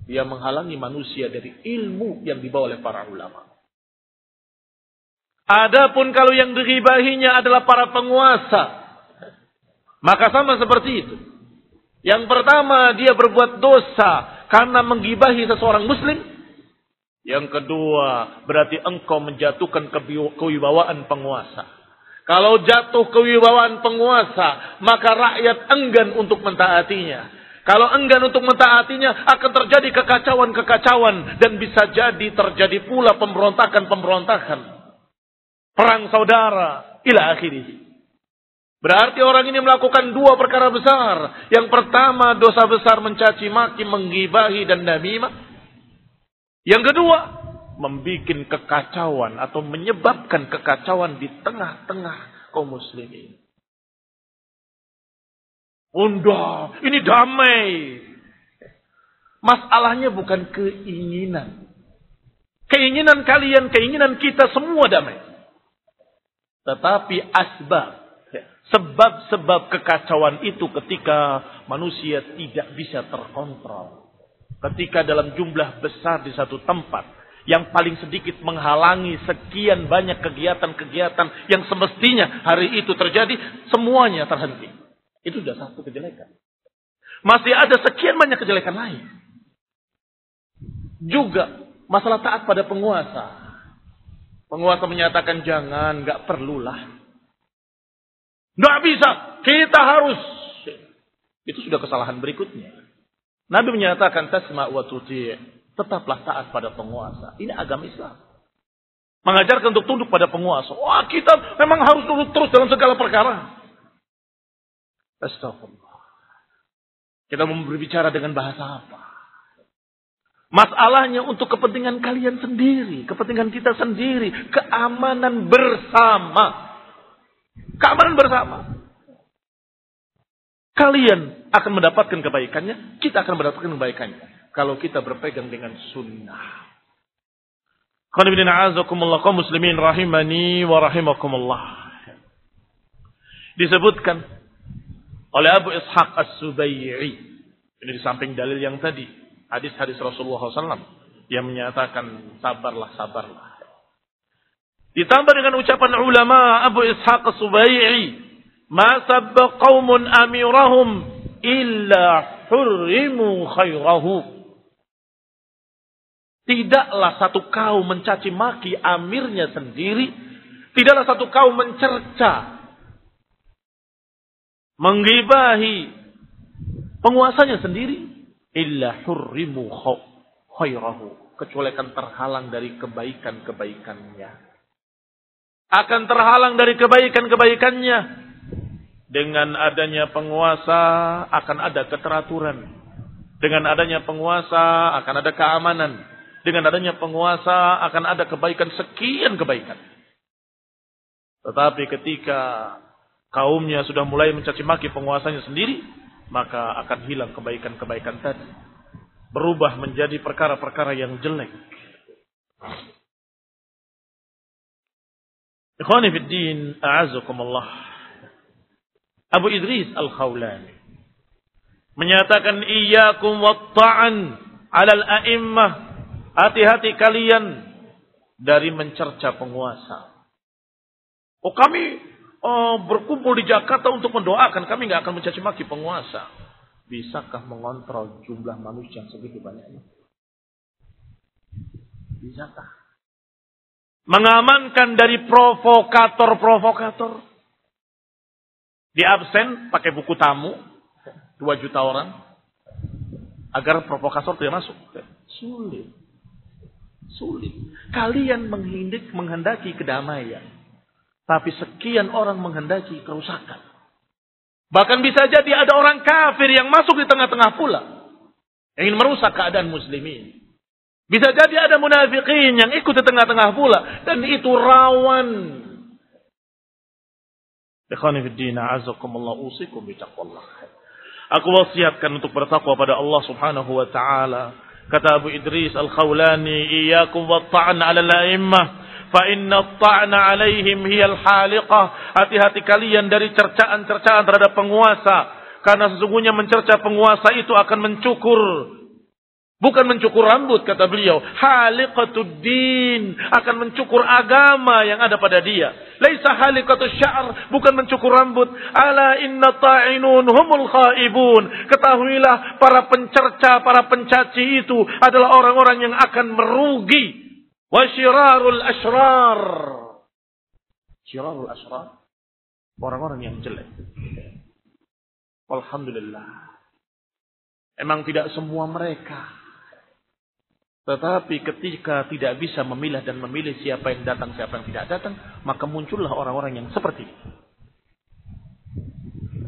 dia menghalangi manusia dari ilmu yang dibawa oleh para ulama. Adapun kalau yang diribahinya adalah para penguasa, maka sama seperti itu. Yang pertama dia berbuat dosa karena menggibahi seseorang muslim. Yang kedua berarti engkau menjatuhkan kewibawaan penguasa. Kalau jatuh kewibawaan penguasa, maka rakyat enggan untuk mentaatinya. Kalau enggan untuk mentaatinya, akan terjadi kekacauan-kekacauan. Dan bisa jadi terjadi pula pemberontakan-pemberontakan. Perang saudara, ila akhirih. Berarti orang ini melakukan dua perkara besar. Yang pertama, dosa besar mencaci maki, menggibahi, dan namimah. Yang kedua, membuat kekacauan atau menyebabkan kekacauan di tengah-tengah kaum muslimin. Unda, ini damai. Masalahnya bukan keinginan. Keinginan kalian, keinginan kita semua damai. Tetapi asbab Sebab-sebab kekacauan itu ketika manusia tidak bisa terkontrol. Ketika dalam jumlah besar di satu tempat yang paling sedikit menghalangi sekian banyak kegiatan-kegiatan yang semestinya hari itu terjadi, semuanya terhenti. Itu sudah satu kejelekan. Masih ada sekian banyak kejelekan lain. Juga masalah taat pada penguasa. Penguasa menyatakan jangan, nggak perlulah. Nggak bisa, kita harus. Itu sudah kesalahan berikutnya. Nabi menyatakan tasma wa tuti' tetaplah taat pada penguasa. Ini agama Islam. Mengajarkan untuk tunduk pada penguasa. Wah kita memang harus tunduk terus dalam segala perkara. Astagfirullah. Kita mau berbicara dengan bahasa apa? Masalahnya untuk kepentingan kalian sendiri. Kepentingan kita sendiri. Keamanan bersama. Keamanan bersama. Kalian akan mendapatkan kebaikannya. Kita akan mendapatkan kebaikannya kalau kita berpegang dengan sunnah. kaum muslimin rahimani wa rahimakumullah. Disebutkan oleh Abu Ishaq As-Subai'i. Ini di samping dalil yang tadi. Hadis-hadis Rasulullah SAW. Yang menyatakan sabarlah, sabarlah. Ditambah dengan ucapan ulama Abu Ishaq As-Subai'i. Ma sabba qawmun amirahum illa hurrimu khairahu. Tidaklah satu kaum mencaci maki amirnya sendiri. Tidaklah satu kaum mencerca. Menggibahi penguasanya sendiri. Illa hurrimu khairahu. Kecuali akan terhalang dari kebaikan-kebaikannya. Akan terhalang dari kebaikan-kebaikannya. Dengan adanya penguasa akan ada keteraturan. Dengan adanya penguasa akan ada keamanan dengan adanya penguasa akan ada kebaikan sekian kebaikan. Tetapi ketika kaumnya sudah mulai mencaci maki penguasanya sendiri, maka akan hilang kebaikan-kebaikan tadi. Berubah menjadi perkara-perkara yang jelek. Ikhwani fi din. Abu Idris Al-Khawlani menyatakan iyyakum wat-ta'an 'alal a'immah Hati-hati kalian dari mencerca penguasa. Oh kami oh, berkumpul di Jakarta untuk mendoakan. Kami nggak akan mencaci maki penguasa. Bisakah mengontrol jumlah manusia yang segitu banyaknya? Bisakah? Mengamankan dari provokator-provokator. Di absen pakai buku tamu. Dua juta orang. Agar provokator tidak masuk. Sulit. Sulit. Kalian menghindik, menghendaki kedamaian. Tapi sekian orang menghendaki kerusakan. Bahkan bisa jadi ada orang kafir yang masuk di tengah-tengah pula. Ingin merusak keadaan muslimin. Bisa jadi ada munafikin yang ikut di tengah-tengah pula. Dan itu rawan. Aku wasiatkan untuk bertakwa pada Allah subhanahu wa ta'ala Kata Abu Idris Al-Khawlani, "Iyyakum wat-ta'n 'ala al-a'immah, fa inna at-ta'na 'alaihim hiya al-haliqah." Hati-hati kalian dari cercaan-cercaan terhadap penguasa, karena sesungguhnya mencerca penguasa itu akan mencukur Bukan mencukur rambut kata beliau. Haliqatud din. Akan mencukur agama yang ada pada dia. Laisa haliqatus sya'ar. Bukan mencukur rambut. Ala inna ta'inun humul khaibun. Ketahuilah para pencerca, para pencaci itu adalah orang-orang yang akan merugi. Wa syirarul ashrar. Syirarul ashrar. Orang-orang yang jelek. Alhamdulillah. Emang tidak semua mereka tetapi ketika tidak bisa memilah dan memilih siapa yang datang, siapa yang tidak datang, maka muncullah orang-orang yang seperti itu.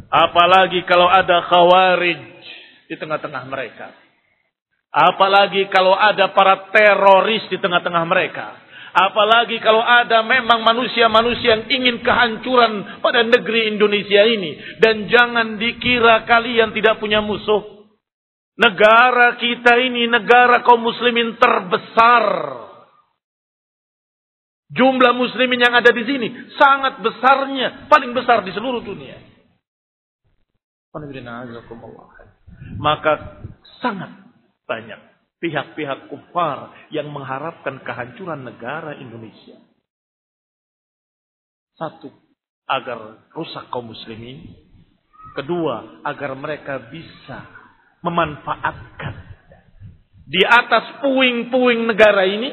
Apalagi kalau ada khawarij di tengah-tengah mereka. Apalagi kalau ada para teroris di tengah-tengah mereka. Apalagi kalau ada memang manusia-manusia yang ingin kehancuran pada negeri Indonesia ini. Dan jangan dikira kalian tidak punya musuh. Negara kita ini negara kaum muslimin terbesar. Jumlah muslimin yang ada di sini sangat besarnya, paling besar di seluruh dunia. Maka sangat banyak pihak-pihak kufar yang mengharapkan kehancuran negara Indonesia. Satu, agar rusak kaum muslimin. Kedua, agar mereka bisa memanfaatkan di atas puing-puing negara ini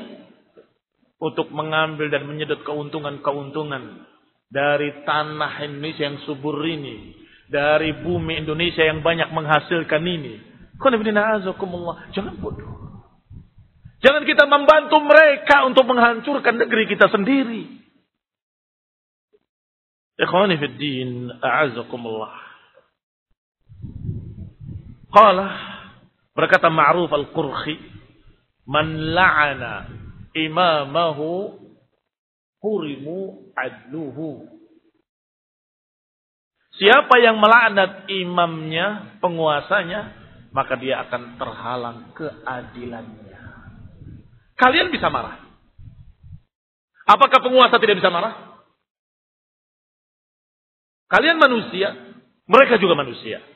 untuk mengambil dan menyedot keuntungan-keuntungan dari tanah Indonesia yang subur ini, dari bumi Indonesia yang banyak menghasilkan ini. Jangan bodoh. Jangan kita membantu mereka untuk menghancurkan negeri kita sendiri. Ikhwani fi din, a'azakumullah. Qala berkata Ma'ruf al-Qurhi, "Man la'ana imamahu hurimu adluhu. Siapa yang melaknat imamnya, penguasanya, maka dia akan terhalang keadilannya. Kalian bisa marah. Apakah penguasa tidak bisa marah? Kalian manusia, mereka juga manusia.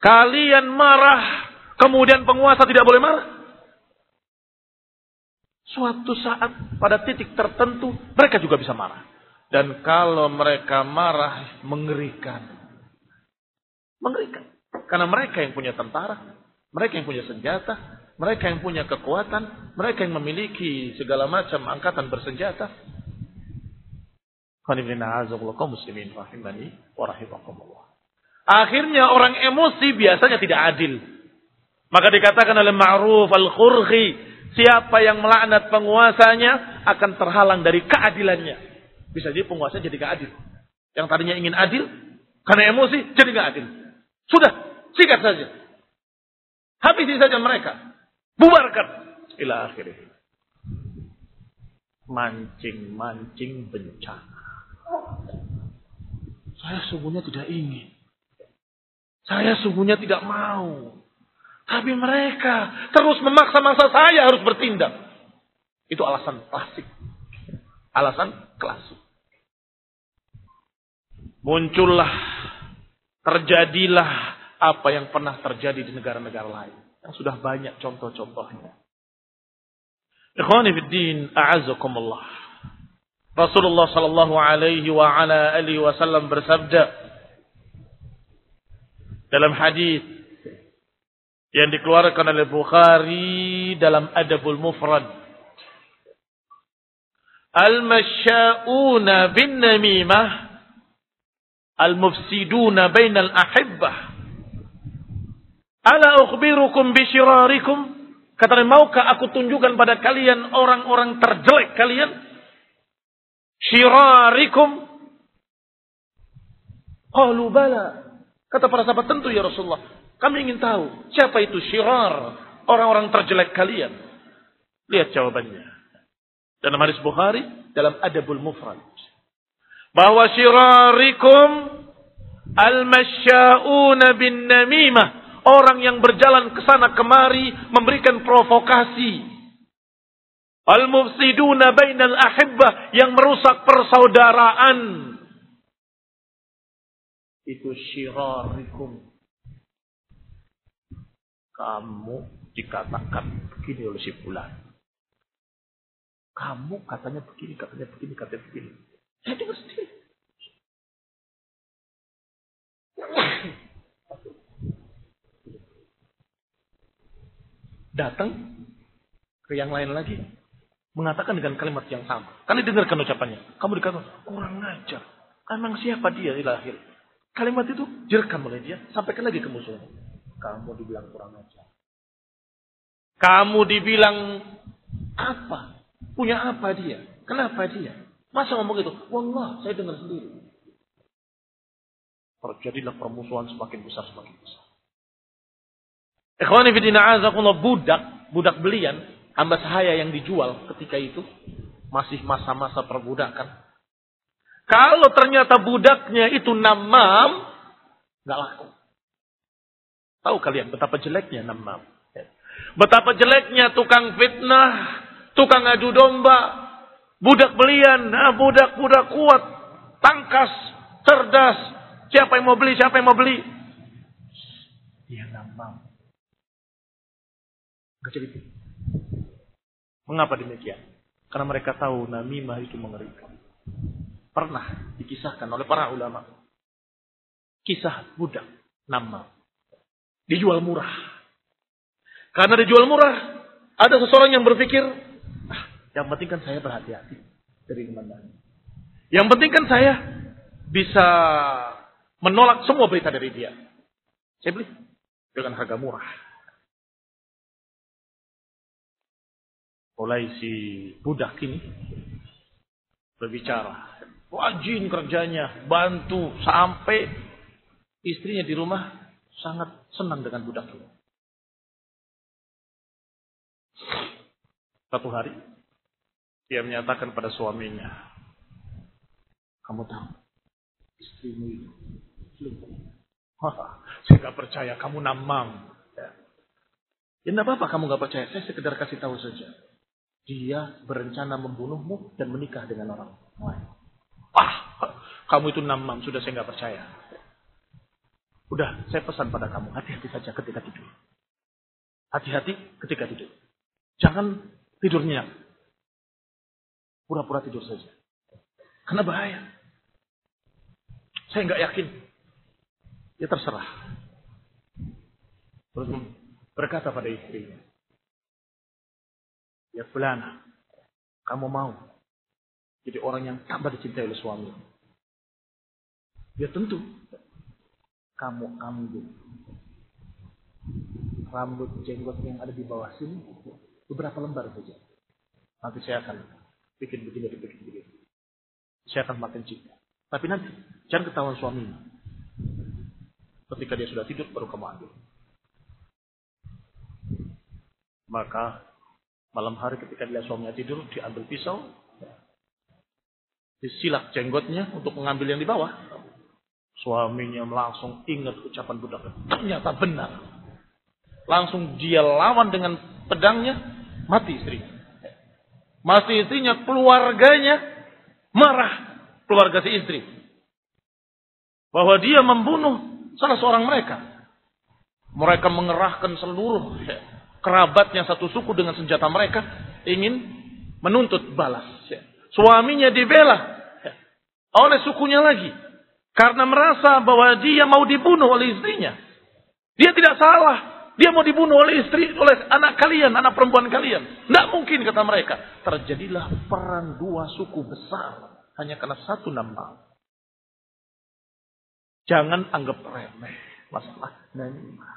Kalian marah, kemudian penguasa tidak boleh marah? Suatu saat pada titik tertentu mereka juga bisa marah. Dan kalau mereka marah mengerikan. Mengerikan. Karena mereka yang punya tentara, mereka yang punya senjata, mereka yang punya kekuatan, mereka yang memiliki segala macam angkatan bersenjata. Akhirnya orang emosi biasanya tidak adil. Maka dikatakan oleh Ma'ruf al-Khurhi Siapa yang melaknat penguasanya akan terhalang dari keadilannya. Bisa jadi penguasa jadi gak adil. Yang tadinya ingin adil, karena emosi jadi gak adil. Sudah, sikat saja. Habisi saja mereka. Bubarkan. Ila akhirnya. Mancing-mancing bencana. Saya sungguhnya tidak ingin. Saya sungguhnya tidak mau. Tapi mereka terus memaksa-maksa saya harus bertindak. Itu alasan klasik. Alasan klasik. Muncullah, terjadilah apa yang pernah terjadi di negara-negara lain. Yang sudah banyak contoh-contohnya. Ikhwani fiddin, a'azakumullah. Rasulullah sallallahu alaihi wa ala alihi wasallam bersabda dalam hadis yang dikeluarkan oleh Bukhari dalam Adabul Mufrad. Al-masya'una bin namimah al-mufsiduna bainal ahibbah. Ala ukhbirukum bisyirarikum? Kata maukah aku tunjukkan pada kalian orang-orang terjelek kalian? Syirarikum? Qalu bala. Kata para sahabat tentu ya Rasulullah. Kami ingin tahu siapa itu syirar orang-orang terjelek kalian. Lihat jawabannya. Dalam hadis Bukhari dalam Adabul Mufrad. Bahwa syirarikum al-masya'una bin namimah. Orang yang berjalan ke sana kemari memberikan provokasi. Al-mufsiduna bainal ahibbah yang merusak persaudaraan. Itu syirarikum kamu dikatakan begini oleh si bulan. Kamu katanya begini, katanya begini, katanya begini. Saya dengar sendiri. Datang ke yang lain lagi. Mengatakan dengan kalimat yang sama. Kali dengarkan ucapannya. Kamu dikatakan, kurang ngajar. Emang siapa dia di lahir? Kalimat itu direkam oleh dia. Sampaikan lagi ke musuhnya. Kamu dibilang kurang ajar. Kamu dibilang apa? Punya apa dia? Kenapa dia? Masa ngomong gitu? Wallah, saya dengar sendiri. Terjadilah permusuhan semakin besar semakin besar. Ikhwani fidina azakullah budak, budak belian, hamba sahaya yang dijual ketika itu masih masa-masa perbudakan. Kalau ternyata budaknya itu namam, nggak laku. Tahu kalian betapa jeleknya namam. Betapa jeleknya tukang fitnah, tukang adu domba. Budak belian, budak-budak kuat, tangkas, cerdas. Siapa yang mau beli, siapa yang mau beli. Dia nggak mau. Gak jadi Mengapa demikian? Karena mereka tahu namimah itu mengerikan. Pernah dikisahkan oleh para ulama. Kisah budak nama. Dijual murah. Karena dijual murah, ada seseorang yang berpikir, ah, yang penting kan saya berhati-hati dari ke mana. Yang penting kan saya bisa menolak semua berita dari dia. Saya beli dengan harga murah. Mulai si budak ini berbicara. Wajin kerjanya, bantu sampai istrinya di rumah sangat senang dengan budak ini. Satu hari dia menyatakan pada suaminya, kamu tahu istrimu itu saya gak percaya kamu namam. Ya, ya apa-apa kamu gak percaya. Saya sekedar kasih tahu saja dia berencana membunuhmu dan menikah dengan orang lain. Ah, kamu itu namam, sudah saya nggak percaya. Udah, saya pesan pada kamu, hati-hati saja ketika tidur. Hati-hati ketika tidur. Jangan tidurnya. Pura-pura tidur saja. Karena bahaya. Saya nggak yakin. Ya terserah. Terus berkata pada istrinya, Ya fulana, kamu mau jadi orang yang tambah dicintai oleh suami. Ya tentu. Kamu ambil rambut jenggot yang ada di bawah sini beberapa lembar saja. Nanti saya akan bikin begini, bikin begini. Saya akan makan cinta. Tapi nanti jangan ketahuan suami. Ketika dia sudah tidur baru kamu ambil. Maka Malam hari ketika dia suaminya tidur, diambil pisau, disilak jenggotnya untuk mengambil yang di bawah. Suaminya langsung ingat ucapan budak. Ternyata benar. Langsung dia lawan dengan pedangnya, mati istrinya. Mati istrinya, keluarganya marah. Keluarga si istri. Bahwa dia membunuh salah seorang mereka. Mereka mengerahkan seluruh kerabatnya satu suku dengan senjata mereka ingin menuntut balas. Ya. Suaminya dibela oleh sukunya lagi karena merasa bahwa dia mau dibunuh oleh istrinya. Dia tidak salah. Dia mau dibunuh oleh istri, oleh anak kalian, anak perempuan kalian. Tidak mungkin kata mereka. Terjadilah perang dua suku besar hanya karena satu nama. Jangan anggap remeh masalah namimah.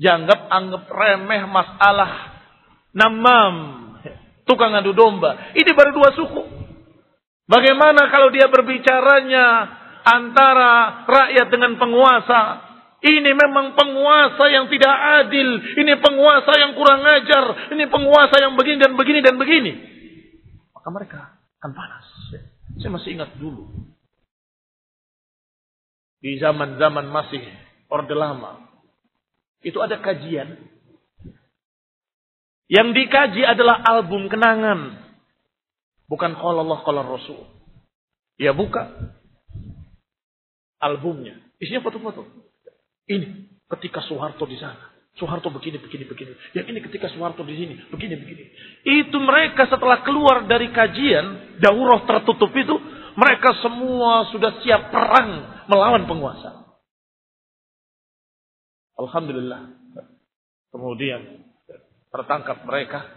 Dianggap anggap remeh masalah namam. Tukang adu domba. Ini baru dua suku. Bagaimana kalau dia berbicaranya antara rakyat dengan penguasa? Ini memang penguasa yang tidak adil. Ini penguasa yang kurang ajar. Ini penguasa yang begini dan begini dan begini. Maka mereka akan panas. Saya masih ingat dulu. Di zaman-zaman masih Orde Lama. Itu ada kajian. Yang dikaji adalah album kenangan. Bukan kalau Allah kalau Rasul. Ya buka. Albumnya. Isinya foto-foto. Ini ketika Soeharto di sana. Soeharto begini, begini, begini. Yang ini ketika Soeharto di sini, begini, begini. Itu mereka setelah keluar dari kajian, daurah tertutup itu, mereka semua sudah siap perang melawan penguasa. Alhamdulillah. Kemudian tertangkap mereka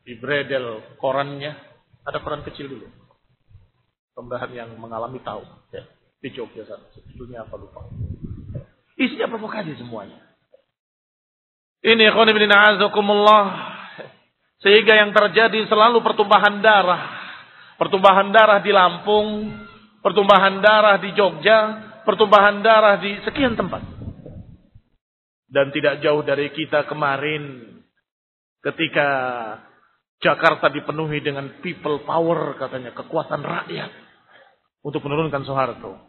di bredel korannya. Ada koran kecil dulu. Pembahan yang mengalami tahu. Ya, di Jogja sana. Sebetulnya apa lupa. Isinya provokasi semuanya. Ini bin azakumullah. Sehingga yang terjadi selalu pertumbahan darah. Pertumbahan darah di Lampung. Pertumbahan darah di Jogja. Pertumbahan darah di sekian tempat. Dan tidak jauh dari kita kemarin ketika Jakarta dipenuhi dengan people power katanya, kekuatan rakyat untuk menurunkan Soeharto.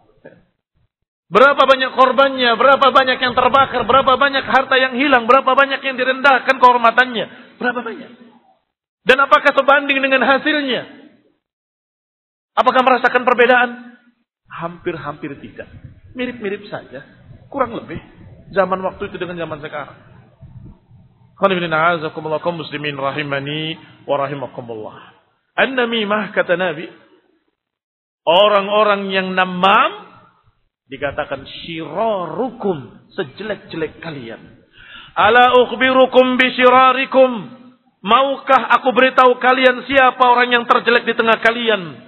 Berapa banyak korbannya, berapa banyak yang terbakar, berapa banyak harta yang hilang, berapa banyak yang direndahkan kehormatannya, berapa banyak. Dan apakah sebanding dengan hasilnya? Apakah merasakan perbedaan? Hampir-hampir tidak. Mirip-mirip saja. Kurang lebih. Zaman waktu itu dengan zaman sekarang. Kaum muslimin rahimani wa rahimakumullah. An-namimah kata Nabi. Orang-orang yang namam dikatakan syirarukum sejelek-jelek kalian. Ala ukhbirukum bi syirarikum. Maukah aku beritahu kalian siapa orang yang terjelek di tengah kalian?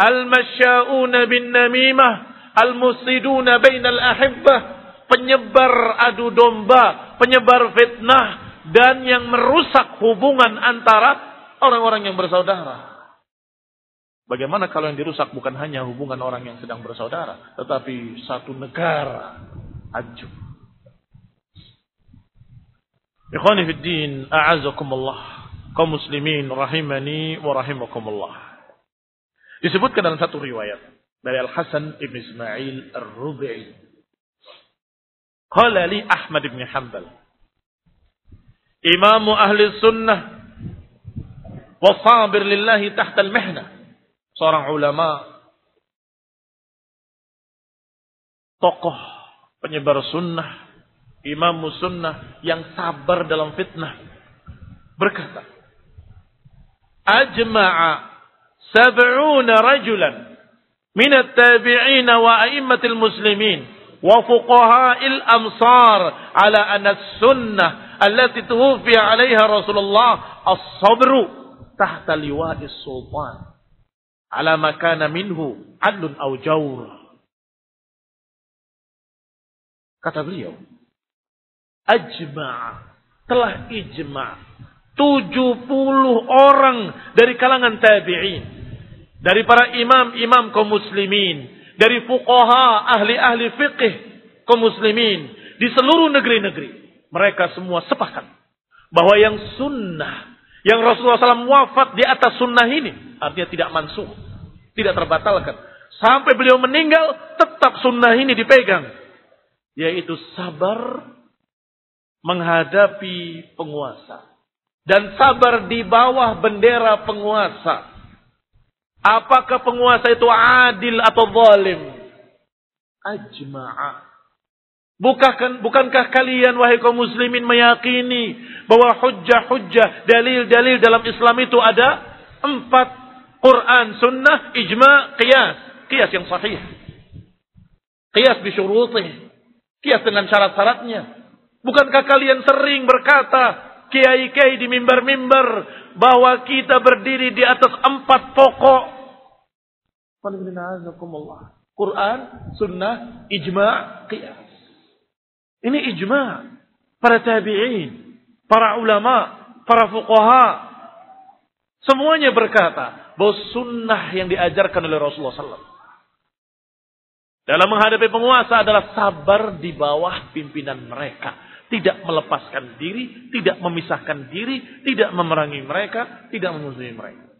Al-masya'una bin namimah, al-musiduna bainal ahibbah, penyebar adu domba, penyebar fitnah dan yang merusak hubungan antara orang-orang yang bersaudara. Bagaimana kalau yang dirusak bukan hanya hubungan orang yang sedang bersaudara, tetapi satu negara hancur. Ikhwani fid din, a'azakumullah. Kaum muslimin rahimani wa rahimakumullah. Disebutkan dalam satu riwayat dari Al-Hasan Ibn Ismail Ar-Rubi'i. Qala li Ahmad ibn Hanbal. Imam ahli sunnah wa sabir lillahi tahta al-mihnah seorang ulama, tokoh penyebar sunnah, imam sunnah yang sabar dalam fitnah, berkata, Ajma'a sab'una rajulan min at-tabi'in wa a'immatil muslimin wa fuqaha'il amsar ala anna sunnah allati tuwfi 'alayha Rasulullah as-sabru tahta liwa'is sultan ala makana minhu adlun au jawr. Kata beliau, ajma' telah ijma' 70 orang dari kalangan tabi'in, dari para imam-imam kaum muslimin, dari fuqaha ahli-ahli fiqih kaum muslimin di seluruh negeri-negeri. Mereka semua sepakat bahwa yang sunnah yang Rasulullah SAW wafat di atas sunnah ini. Artinya tidak mansuh. Tidak terbatalkan. Sampai beliau meninggal, tetap sunnah ini dipegang. Yaitu sabar menghadapi penguasa. Dan sabar di bawah bendera penguasa. Apakah penguasa itu adil atau zalim? Ajma'a Bukankah, bukankah kalian wahai kaum muslimin meyakini bahwa hujjah-hujjah, dalil-dalil dalam Islam itu ada empat Quran, sunnah, ijma, qiyas. Qiyas yang sahih. Qiyas bisyurutih. Qiyas dengan syarat-syaratnya. Bukankah kalian sering berkata, kiai-kiai di mimbar-mimbar, bahwa kita berdiri di atas empat pokok. Quran, sunnah, ijma, qiyas. Ini ijma para tabi'in, para ulama, para fuqaha. Semuanya berkata bahwa sunnah yang diajarkan oleh Rasulullah SAW. Dalam menghadapi penguasa adalah sabar di bawah pimpinan mereka. Tidak melepaskan diri, tidak memisahkan diri, tidak memerangi mereka, tidak memusuhi mereka.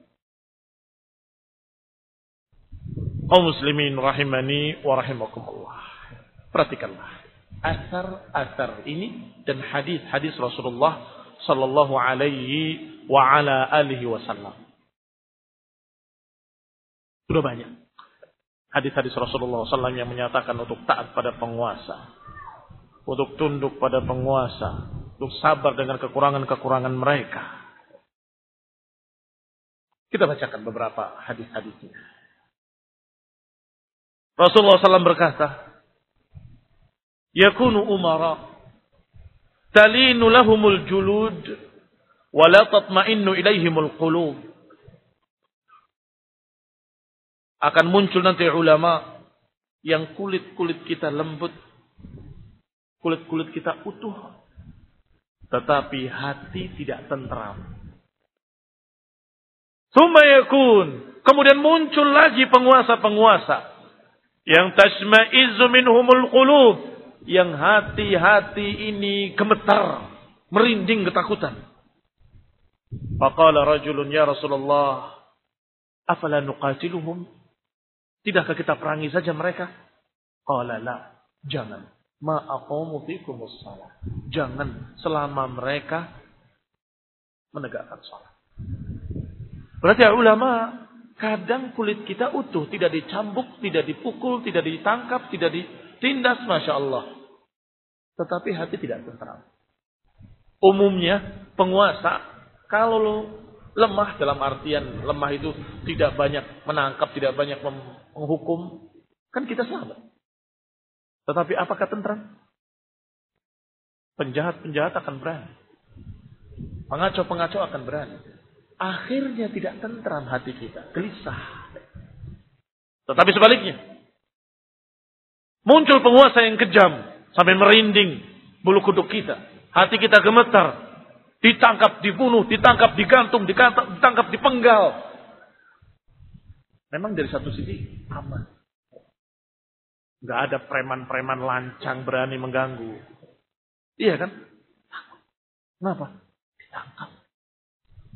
Oh muslimin rahimani wa rahimakumullah. Perhatikanlah asar-asar ini dan hadis-hadis Rasulullah sallallahu alaihi wa ala alihi wasallam. Sudah banyak hadis-hadis Rasulullah SAW yang menyatakan untuk taat pada penguasa, untuk tunduk pada penguasa, untuk sabar dengan kekurangan-kekurangan mereka. Kita bacakan beberapa hadis-hadisnya. Rasulullah SAW berkata, yakunu umara talinu lahumul julud wa la tatma'innu ilaihimul qulub akan muncul nanti ulama yang kulit-kulit kita lembut kulit-kulit kita utuh tetapi hati tidak tentram Summa yakun. Kemudian muncul lagi penguasa-penguasa. Yang tasma'izu minhumul qulub yang hati-hati ini gemetar, merinding ketakutan. Faqala rajulun ya Rasulullah, afala nuqatiluhum? Tidakkah kita perangi saja mereka? Qala la, jangan. Ma aqamu fikumus salat. Jangan selama mereka menegakkan salat. Berarti ya ulama kadang kulit kita utuh, tidak dicambuk, tidak dipukul, tidak ditangkap, tidak ditindas, masya Allah. Tetapi hati tidak tentram. Umumnya penguasa kalau lemah dalam artian lemah itu tidak banyak menangkap, tidak banyak menghukum, kan kita selamat. Tetapi apakah tentram? Penjahat-penjahat akan berani. Pengacau-pengacau akan berani. Akhirnya tidak tentram hati kita, gelisah. Tetapi sebaliknya, muncul penguasa yang kejam sampai merinding bulu kuduk kita. Hati kita gemetar. Ditangkap, dibunuh, ditangkap, digantung, ditangkap, ditangkap, dipenggal. Memang dari satu sisi aman. Gak ada preman-preman lancang berani mengganggu. Iya kan? Kenapa? Ditangkap.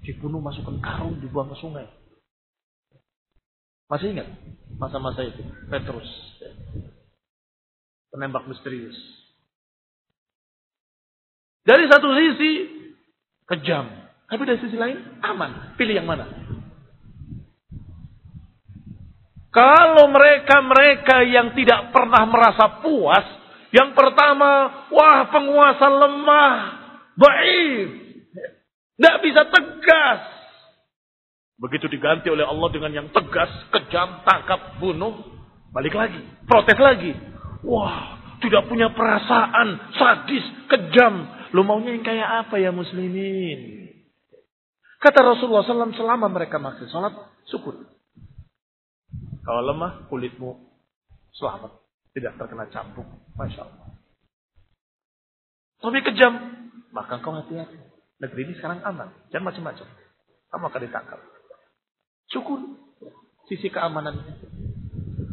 Dibunuh masukkan karung, dibuang ke sungai. Masih ingat masa-masa itu? Petrus. Penembak misterius. Dari satu sisi kejam. Tapi dari sisi lain aman. Pilih yang mana? Kalau mereka-mereka yang tidak pernah merasa puas yang pertama, wah penguasa lemah, baik, tidak bisa tegas. Begitu diganti oleh Allah dengan yang tegas, kejam, tangkap, bunuh, balik lagi, protes lagi. Wah, tidak punya perasaan, sadis, kejam. Lu maunya yang kayak apa ya muslimin? Kata Rasulullah SAW selama mereka masih sholat, syukur. Kalau lemah, kulitmu selamat. Tidak terkena cambuk. Masya Allah. Tapi kejam. Maka kau hati-hati. Negeri ini sekarang aman. Jangan macam-macam. Kamu akan ditangkap. Syukur. Sisi keamanan.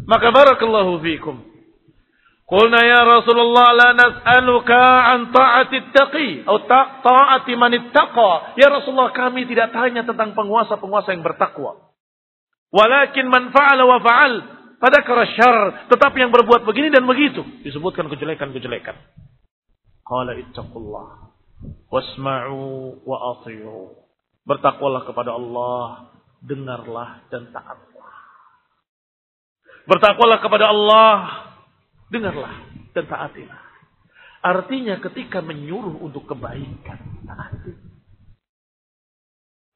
Maka barakallahu fiikum. Qulna ya Rasulullah la nas'aluka an ta'ati taqi atau ta'ati man ittaqa. Ya Rasulullah kami tidak tanya tentang penguasa-penguasa yang bertakwa. Walakin man fa'ala wa fa'al pada syar, tetapi yang berbuat begini dan begitu disebutkan kejelekan-kejelekan. Qala ittaqullah wasma'u wa athi'u. Bertakwalah kepada Allah, dengarlah dan taatlah. Bertakwalah kepada Allah, dengarlah dan taatilah. Artinya ketika menyuruh untuk kebaikan, taati.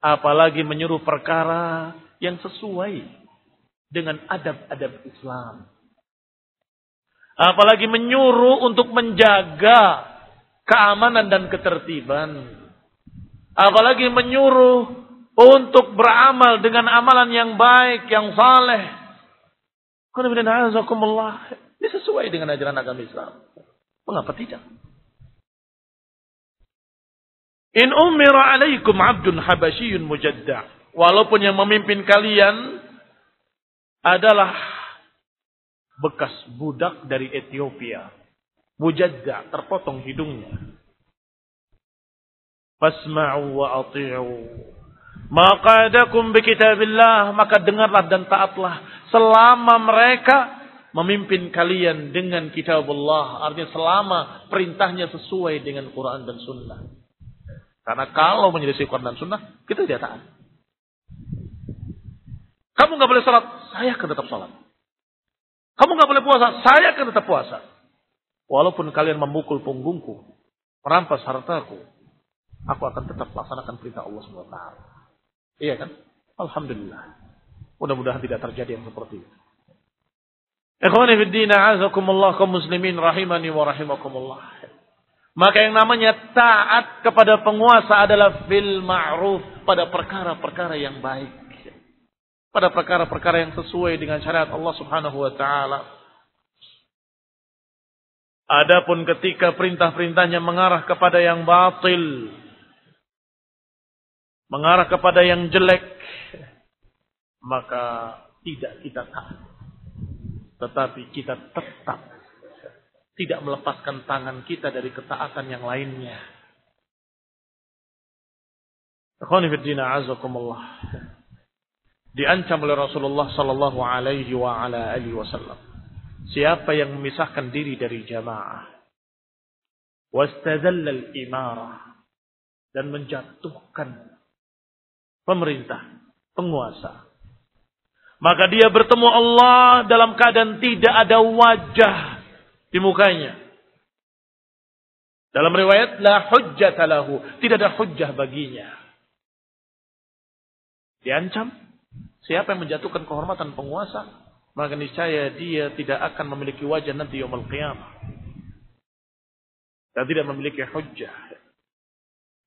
Apalagi menyuruh perkara yang sesuai dengan adab-adab Islam. Apalagi menyuruh untuk menjaga keamanan dan ketertiban. Apalagi menyuruh untuk beramal dengan amalan yang baik, yang saleh. Ini sesuai dengan ajaran agama Islam. Mengapa tidak? In umira alaikum abdun habasyiyun mujadda. Walaupun yang memimpin kalian adalah bekas budak dari Ethiopia. Mujadda, terpotong hidungnya. Fasma'u wa ati'u. Maqadakum bi kitabillah, maka dengarlah dan taatlah selama mereka memimpin kalian dengan kitab Allah. Artinya selama perintahnya sesuai dengan Quran dan Sunnah. Karena kalau menyelisih Quran dan Sunnah, kita tidak taat. Kamu nggak boleh sholat, saya akan tetap sholat. Kamu nggak boleh puasa, saya akan tetap puasa. Walaupun kalian memukul punggungku, merampas hartaku, aku akan tetap laksanakan perintah Allah SWT. Iya kan? Alhamdulillah. Mudah-mudahan tidak terjadi yang seperti itu. Ikhwani fiddina azakumullah kaum muslimin rahimani wa rahimakumullah. Maka yang namanya taat kepada penguasa adalah fil ma'ruf pada perkara-perkara yang baik pada perkara-perkara yang sesuai dengan syariat Allah Subhanahu wa taala. Adapun ketika perintah-perintahnya mengarah kepada yang batil, mengarah kepada yang jelek, maka tidak kita taat. Tetapi kita tetap tidak melepaskan tangan kita dari ketaatan yang lainnya. Diancam oleh Rasulullah sallallahu alaihi wa ala alihi wasallam. Siapa yang memisahkan diri dari jamaah wastadalla al-imarah dan menjatuhkan pemerintah, penguasa. Maka dia bertemu Allah dalam keadaan tidak ada wajah di mukanya. Dalam riwayat la hujjata lahu, tidak ada hujjah baginya. Diancam siapa yang menjatuhkan kehormatan penguasa, maka niscaya dia tidak akan memiliki wajah nanti yaumul qiyamah. Dan tidak memiliki hujjah.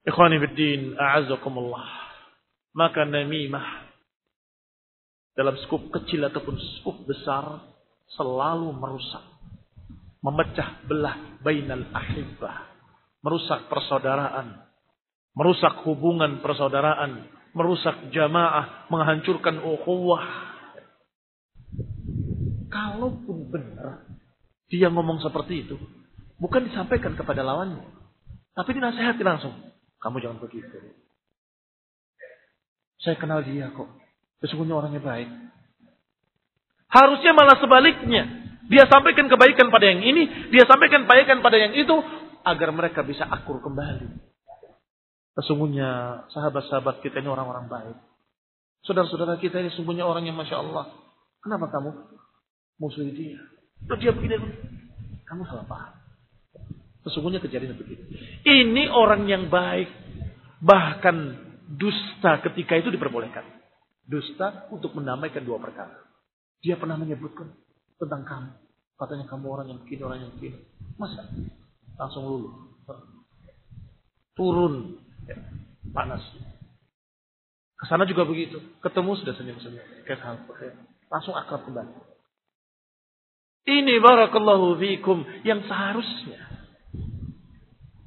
Ikhwani fiddin, a'azzakumullah. Maka namimah dalam skup kecil ataupun skup besar selalu merusak. Memecah belah bainal ahibbah. Merusak persaudaraan. Merusak hubungan persaudaraan. Merusak jamaah. Menghancurkan ukhuwah. Kalaupun benar dia ngomong seperti itu. Bukan disampaikan kepada lawannya. Tapi dinasehati langsung. Kamu jangan begitu. Saya kenal dia kok. Sesungguhnya orangnya baik. Harusnya malah sebaliknya. Dia sampaikan kebaikan pada yang ini, dia sampaikan kebaikan pada yang itu, agar mereka bisa akur kembali. Sesungguhnya sahabat-sahabat kita ini orang-orang baik. Saudara-saudara kita ini sesungguhnya orang yang Masya Allah. Kenapa kamu musuhi dia? Terus dia begini, kamu salah paham. Sesungguhnya kejadian begitu. Ini orang yang baik. Bahkan dusta ketika itu diperbolehkan. Dusta untuk menamaikan dua perkara. Dia pernah menyebutkan tentang kamu. Katanya kamu orang yang begini, orang yang begini. Masa? Langsung lulu. Turun. Ya, panas. Ke sana juga begitu. Ketemu sudah senyum-senyum. Langsung akrab kembali. Ini barakallahu fikum yang seharusnya.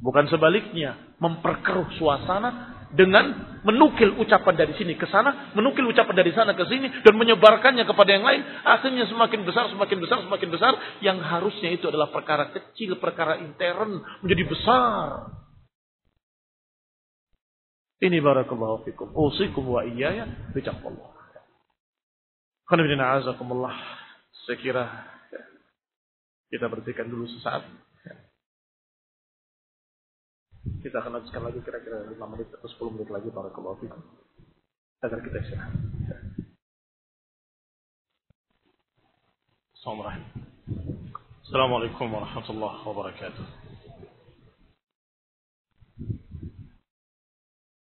Bukan sebaliknya. Memperkeruh suasana dengan menukil ucapan dari sini ke sana, menukil ucapan dari sana ke sini, dan menyebarkannya kepada yang lain, akhirnya semakin besar, semakin besar, semakin besar, yang harusnya itu adalah perkara kecil, perkara intern, menjadi besar. Ini barakallahu fikum. Usikum wa iyaya bijakullah. Khana azakumullah. Saya kira kita berhentikan dulu sesaat. Kita akan lanjutkan lagi kira-kira 5 menit atau 10 menit lagi para fikum. Agar kita istirahat. Assalamualaikum warahmatullahi wabarakatuh.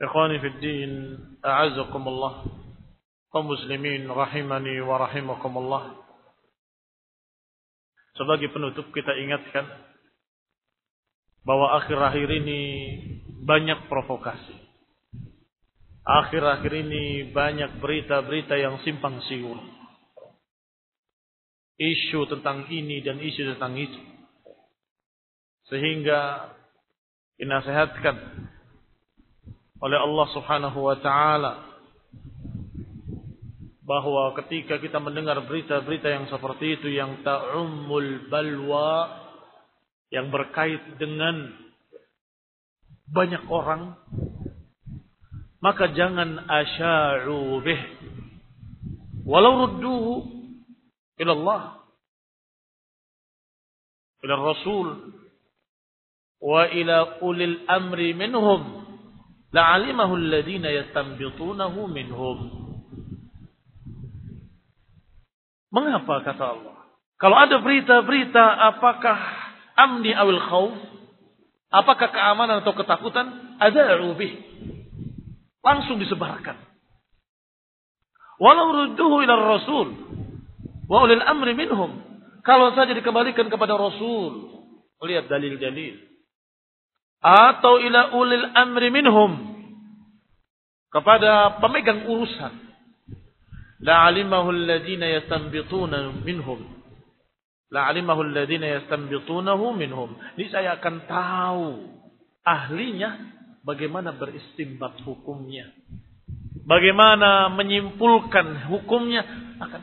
Ikhwani fi din, a'azakumullah. Kaum muslimin rahimani wa rahimakumullah. Sebagai penutup kita ingatkan bahwa akhir-akhir ini banyak provokasi. Akhir-akhir ini banyak berita-berita yang simpang siur. Isu tentang ini dan isu tentang itu. Sehingga dinasehatkan oleh Allah Subhanahu wa taala bahwa ketika kita mendengar berita-berita yang seperti itu yang ta'ummul balwa yang berkait dengan banyak orang maka jangan asya'u bih. Walau rudduhu ila Allah ila Rasul wa ila ulil amri minhum la'alimahu alladhina yastanbitunahu minhum Mengapa kata Allah? Kalau ada berita-berita apakah amni awil khawf? Apakah keamanan atau ketakutan? Ada bih langsung disebarkan. Walau rudduhu ila rasul wa ulil amri minhum. Kalau saja dikembalikan kepada Rasul, lihat dalil-dalil. Atau ila ulil amri minhum. Kepada pemegang urusan. La'alimahu alladhina yastanbituna minhum. La'alimahu alladhina yastanbitunahu minhum. Ini saya akan tahu ahlinya bagaimana beristimbat hukumnya. Bagaimana menyimpulkan hukumnya akan.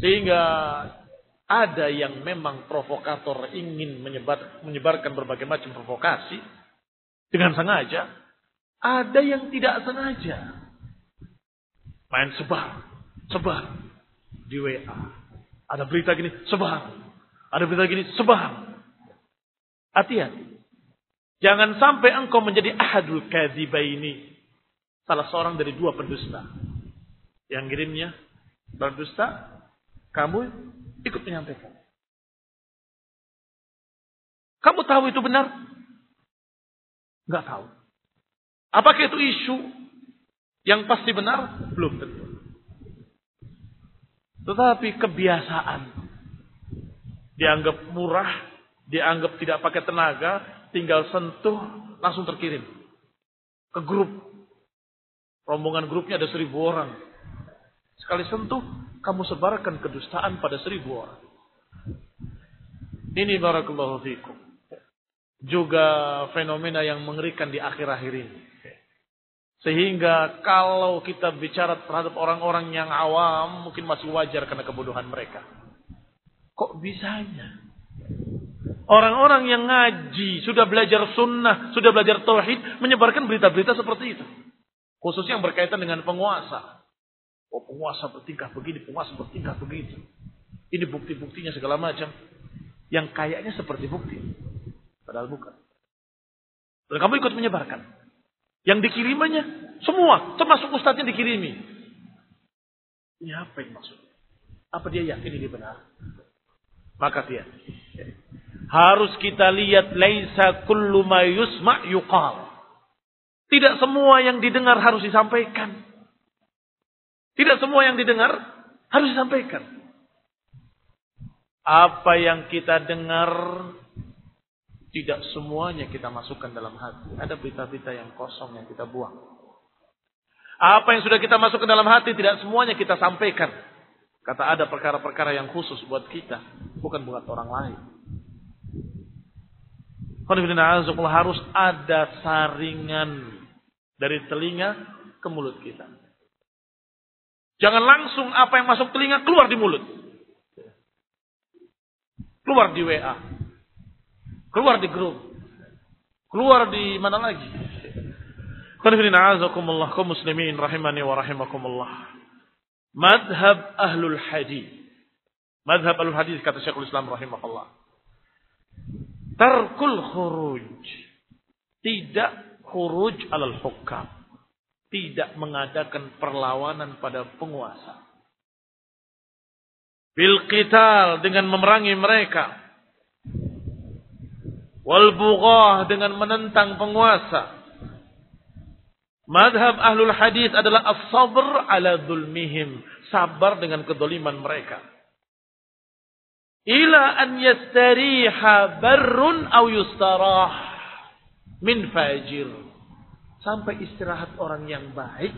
Sehingga ada yang memang provokator ingin menyebar, menyebarkan berbagai macam provokasi dengan sengaja. Ada yang tidak sengaja. Main sebar, sebar di WA. Ada berita gini, sebar. Ada berita gini, sebar. Hati-hati. Jangan sampai engkau menjadi ahadul ini Salah seorang dari dua pendusta. Yang kirimnya berdusta, kamu ikut menyampaikan. Kamu tahu itu benar? Enggak tahu. Apakah itu isu yang pasti benar? Belum tentu. Tetapi kebiasaan dianggap murah, dianggap tidak pakai tenaga, tinggal sentuh langsung terkirim ke grup. Rombongan grupnya ada seribu orang. Sekali sentuh, kamu sebarkan kedustaan pada seribu orang. Ini barakallahu fikum. Juga fenomena yang mengerikan di akhir-akhir ini. Sehingga kalau kita bicara terhadap orang-orang yang awam, mungkin masih wajar karena kebodohan mereka. Kok bisanya? Orang-orang yang ngaji, sudah belajar sunnah, sudah belajar tauhid, menyebarkan berita-berita seperti itu. Khususnya yang berkaitan dengan penguasa. Oh penguasa bertingkah begini, penguasa bertingkah begitu. Ini bukti-buktinya segala macam. Yang kayaknya seperti bukti. Padahal bukan. Dan kamu ikut menyebarkan. Yang dikirimannya semua, termasuk ustadznya dikirimi. Ini apa yang maksudnya? Apa dia yakin ini benar? Maka dia harus kita lihat laisa kullu ma yusma yuqal. Tidak semua yang didengar harus disampaikan. Tidak semua yang didengar harus disampaikan. Apa yang kita dengar tidak semuanya kita masukkan dalam hati. Ada berita-berita yang kosong yang kita buang. Apa yang sudah kita masukkan dalam hati tidak semuanya kita sampaikan. Kata ada perkara-perkara yang khusus buat kita, bukan buat orang lain harus ada saringan dari telinga ke mulut kita. Jangan langsung apa yang masuk telinga keluar di mulut. Keluar di WA. Keluar di grup. Keluar di mana lagi? Qanifidina kaum muslimin rahimani wa rahimakumullah. Madhab ahlul hadis. Madhab ahlul hadis kata Syekhul Islam rahimahullah Tarkul khuruj. Tidak khuruj alal hukam. Tidak mengadakan perlawanan pada penguasa. Bil qital dengan memerangi mereka. Wal bughah dengan menentang penguasa. Madhab ahlul hadis adalah as-sabr ala dhulmihim. Sabar dengan kedoliman mereka ila an yastariha barrun aw yustarah min fajir sampai istirahat orang yang baik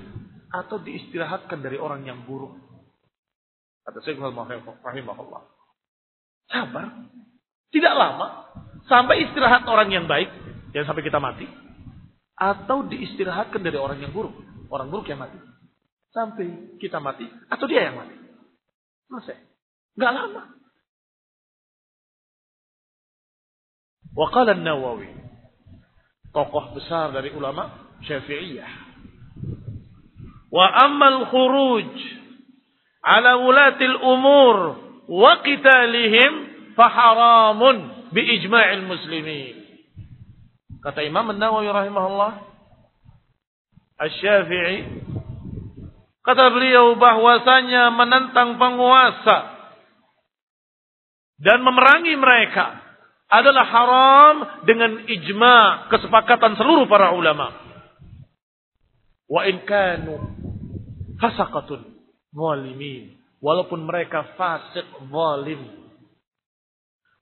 atau diistirahatkan dari orang yang buruk. Kata Syekh rahimahullah. Sabar. Tidak lama sampai istirahat orang yang baik, jangan sampai kita mati, atau diistirahatkan dari orang yang buruk, orang buruk yang mati. Sampai kita mati atau dia yang mati. Selesai. Enggak lama. Waqala nawawi tokoh besar dari ulama Syafi'iyah. Wa ammal khuruj ala wulatil umur wa qitalihim faharamun bi ijma'il muslimin. Kata Imam An-Nawawi rahimahullah Asy-Syafi'i kata beliau bahwasanya menentang penguasa dan memerangi mereka adalah haram dengan ijma kesepakatan seluruh para ulama. Wa in kanu fasaqatun zalimin. Walaupun mereka fasik zalim.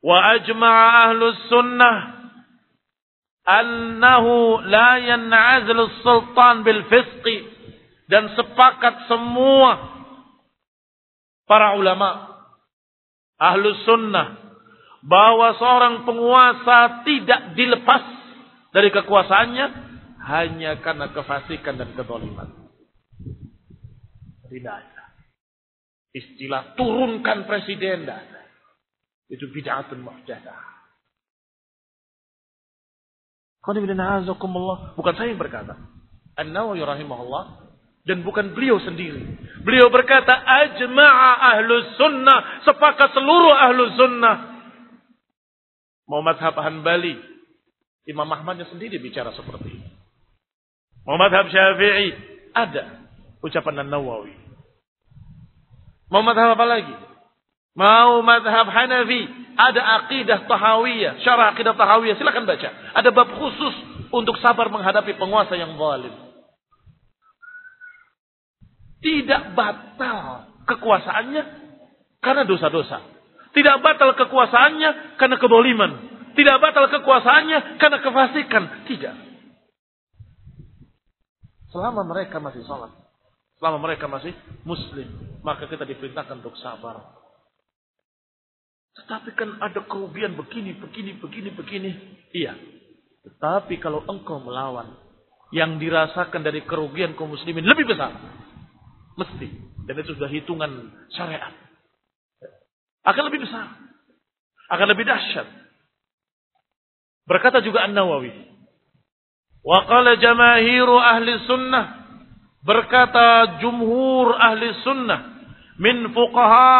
Wa ajma'a ahlus sunnah annahu la yan'azlu sultan bil fisqi dan sepakat semua para ulama ahlus sunnah bahwa seorang penguasa tidak dilepas dari kekuasaannya hanya karena kefasikan dan kezaliman. Tidak ada. Istilah turunkan presiden tidak ada. Itu bid'atun muhdadah. Bukan saya yang berkata. An-Nawawi rahimahullah dan bukan beliau sendiri. Beliau berkata, ajma'a ahlus sunnah. Sepakat seluruh ahlus sunnah Mau madhab Hanbali. Imam Ahmadnya sendiri bicara seperti. Mau madhab Syafi'i. Ada ucapan Nawawi. Mau madhab apa lagi? Mau madhab Hanafi. Ada aqidah tahawiyah. Syarah aqidah tahawiyah. Silakan baca. Ada bab khusus untuk sabar menghadapi penguasa yang zalim. Tidak batal kekuasaannya karena dosa-dosa. Tidak batal kekuasaannya karena keboliman. Tidak batal kekuasaannya karena kefasikan. Tidak. Selama mereka masih sholat. Selama mereka masih muslim. Maka kita diperintahkan untuk sabar. Tetapi kan ada kerugian begini, begini, begini, begini. Iya. Tetapi kalau engkau melawan. Yang dirasakan dari kerugian kaum muslimin lebih besar. Mesti. Dan itu sudah hitungan syariat akan lebih besar. Akan lebih dahsyat. Berkata juga An-Nawawi. Wa qala jamahiru ahli sunnah. Berkata jumhur ahli sunnah. Min fuqaha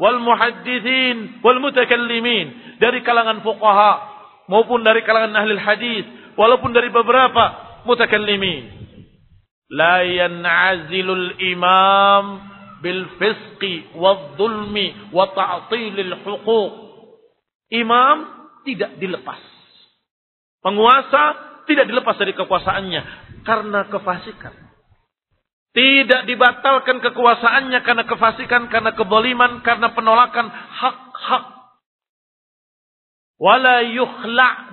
wal muhaddithin wal mutakallimin. Dari kalangan fuqaha maupun dari kalangan ahli hadis. Walaupun dari beberapa mutakallimin. La yan'azilul imam bil fisqi wa dhulmi wa ta'tilil huquq. Imam tidak dilepas. Penguasa tidak dilepas dari kekuasaannya karena kefasikan. Tidak dibatalkan kekuasaannya karena kefasikan, karena keboliman, karena penolakan hak-hak. Wala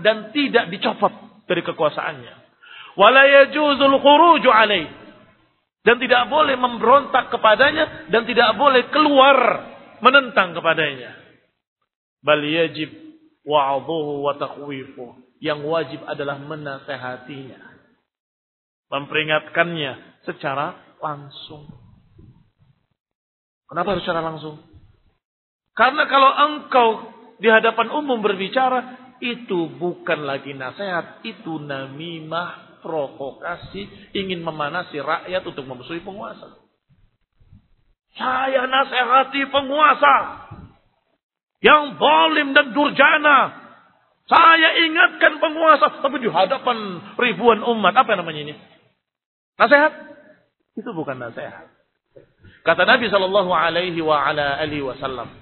dan tidak dicopot dari kekuasaannya. Wala yajuzul khuruju alaih dan tidak boleh memberontak kepadanya dan tidak boleh keluar menentang kepadanya. Bal yajib wa'adhuhu wa takhwifu. Yang wajib adalah menasehatinya. Memperingatkannya secara langsung. Kenapa harus secara langsung? Karena kalau engkau di hadapan umum berbicara, itu bukan lagi nasihat, itu namimah provokasi, ingin memanasi rakyat untuk memusuhi penguasa. Saya nasihati penguasa yang zalim dan durjana. Saya ingatkan penguasa, tapi di hadapan ribuan umat, apa namanya ini? Nasihat? Itu bukan nasihat. Kata Nabi Shallallahu Alaihi wa ala alihi Wasallam,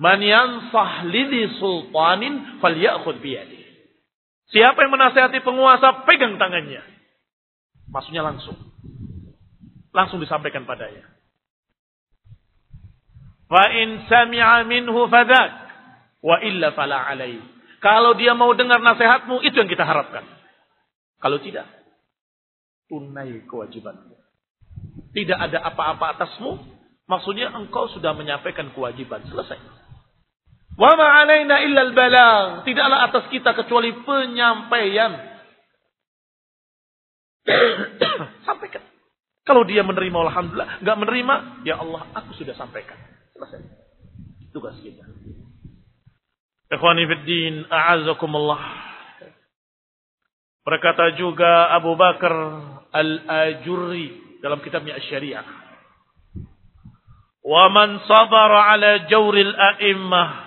"Man yansah lidi sultanin falyakhud biyadi." Siapa yang menasehati penguasa, pegang tangannya. Maksudnya langsung. Langsung disampaikan padanya. Wa in sami'a minhu fadak. Wa illa fala alaih. Kalau dia mau dengar nasihatmu, itu yang kita harapkan. Kalau tidak, tunai kewajibanmu. Tidak ada apa-apa atasmu, maksudnya engkau sudah menyampaikan kewajiban. Selesai. Wa ma'alaina illa al Tidaklah atas kita kecuali penyampaian. Sampaikan. Kalau dia menerima, alhamdulillah. Enggak menerima, ya Allah, aku sudah sampaikan. Selesai. Tugas kita. Ikhwani fiddin, a'azakumullah. Berkata juga Abu Bakar Al-Ajurri dalam kitabnya Asy-Syariah. Wa man sabara ala jawril a'immah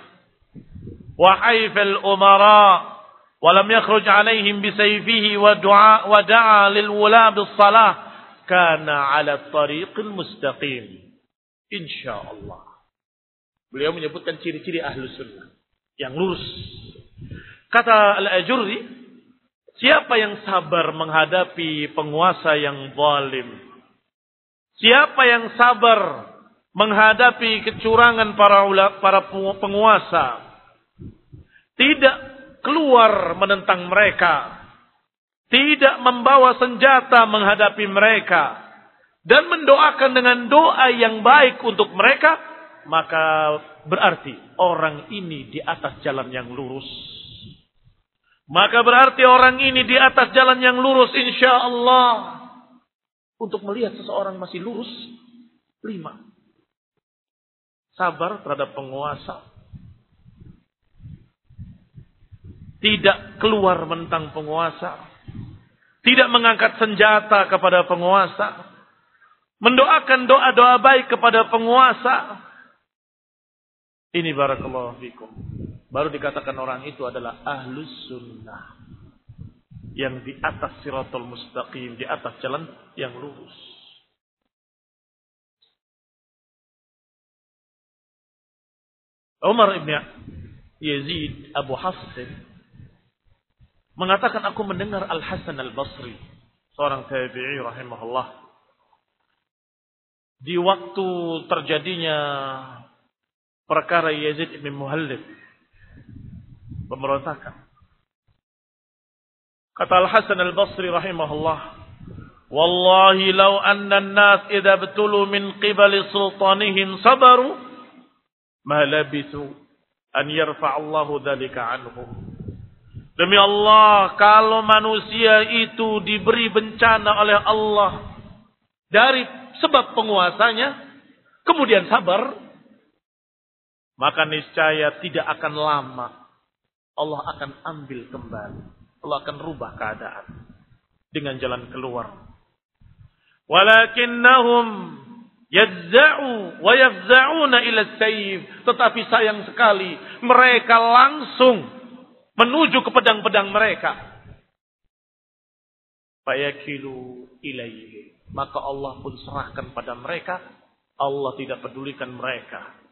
وحيف الأمراء ولم يخرج عليهم بسيفه ودعاء ودعا للولاة بالصلاة كان على الطريق المستقيم إن شاء الله Beliau menyebutkan ciri-ciri ahlu sunnah. Yang lurus. Kata Al-Ajurri, siapa yang sabar menghadapi penguasa yang zalim? Siapa yang sabar menghadapi kecurangan para para penguasa? tidak keluar menentang mereka, tidak membawa senjata menghadapi mereka, dan mendoakan dengan doa yang baik untuk mereka, maka berarti orang ini di atas jalan yang lurus. Maka berarti orang ini di atas jalan yang lurus insya Allah. Untuk melihat seseorang masih lurus, lima. Sabar terhadap penguasa, tidak keluar mentang penguasa, tidak mengangkat senjata kepada penguasa, mendoakan doa-doa baik kepada penguasa. Ini barakallahu fikum. Baru dikatakan orang itu adalah ahlus sunnah. Yang di atas siratul mustaqim, di atas jalan yang lurus. Umar ibn Yazid Abu Hafsin mengatakan aku mendengar Al Hasan Al Basri, seorang tabi'i rahimahullah. Di waktu terjadinya perkara Yazid bin Muhallib pemberontakan. Kata Al Hasan Al Basri rahimahullah, "Wallahi law anna an-nas idza betulu min qibali sultanihim sabaru ma labithu an yarfa Allahu dzalika anhum." Demi Allah, kalau manusia itu diberi bencana oleh Allah dari sebab penguasanya, kemudian sabar, maka niscaya tidak akan lama Allah akan ambil kembali. Allah akan rubah keadaan dengan jalan keluar. Walakinnahum yadza'u wa yafza'una ila sayf. Tetapi sayang sekali mereka langsung menuju ke pedang-pedang mereka. Fayakilu ilaihi. Maka Allah pun serahkan pada mereka. Allah tidak pedulikan mereka.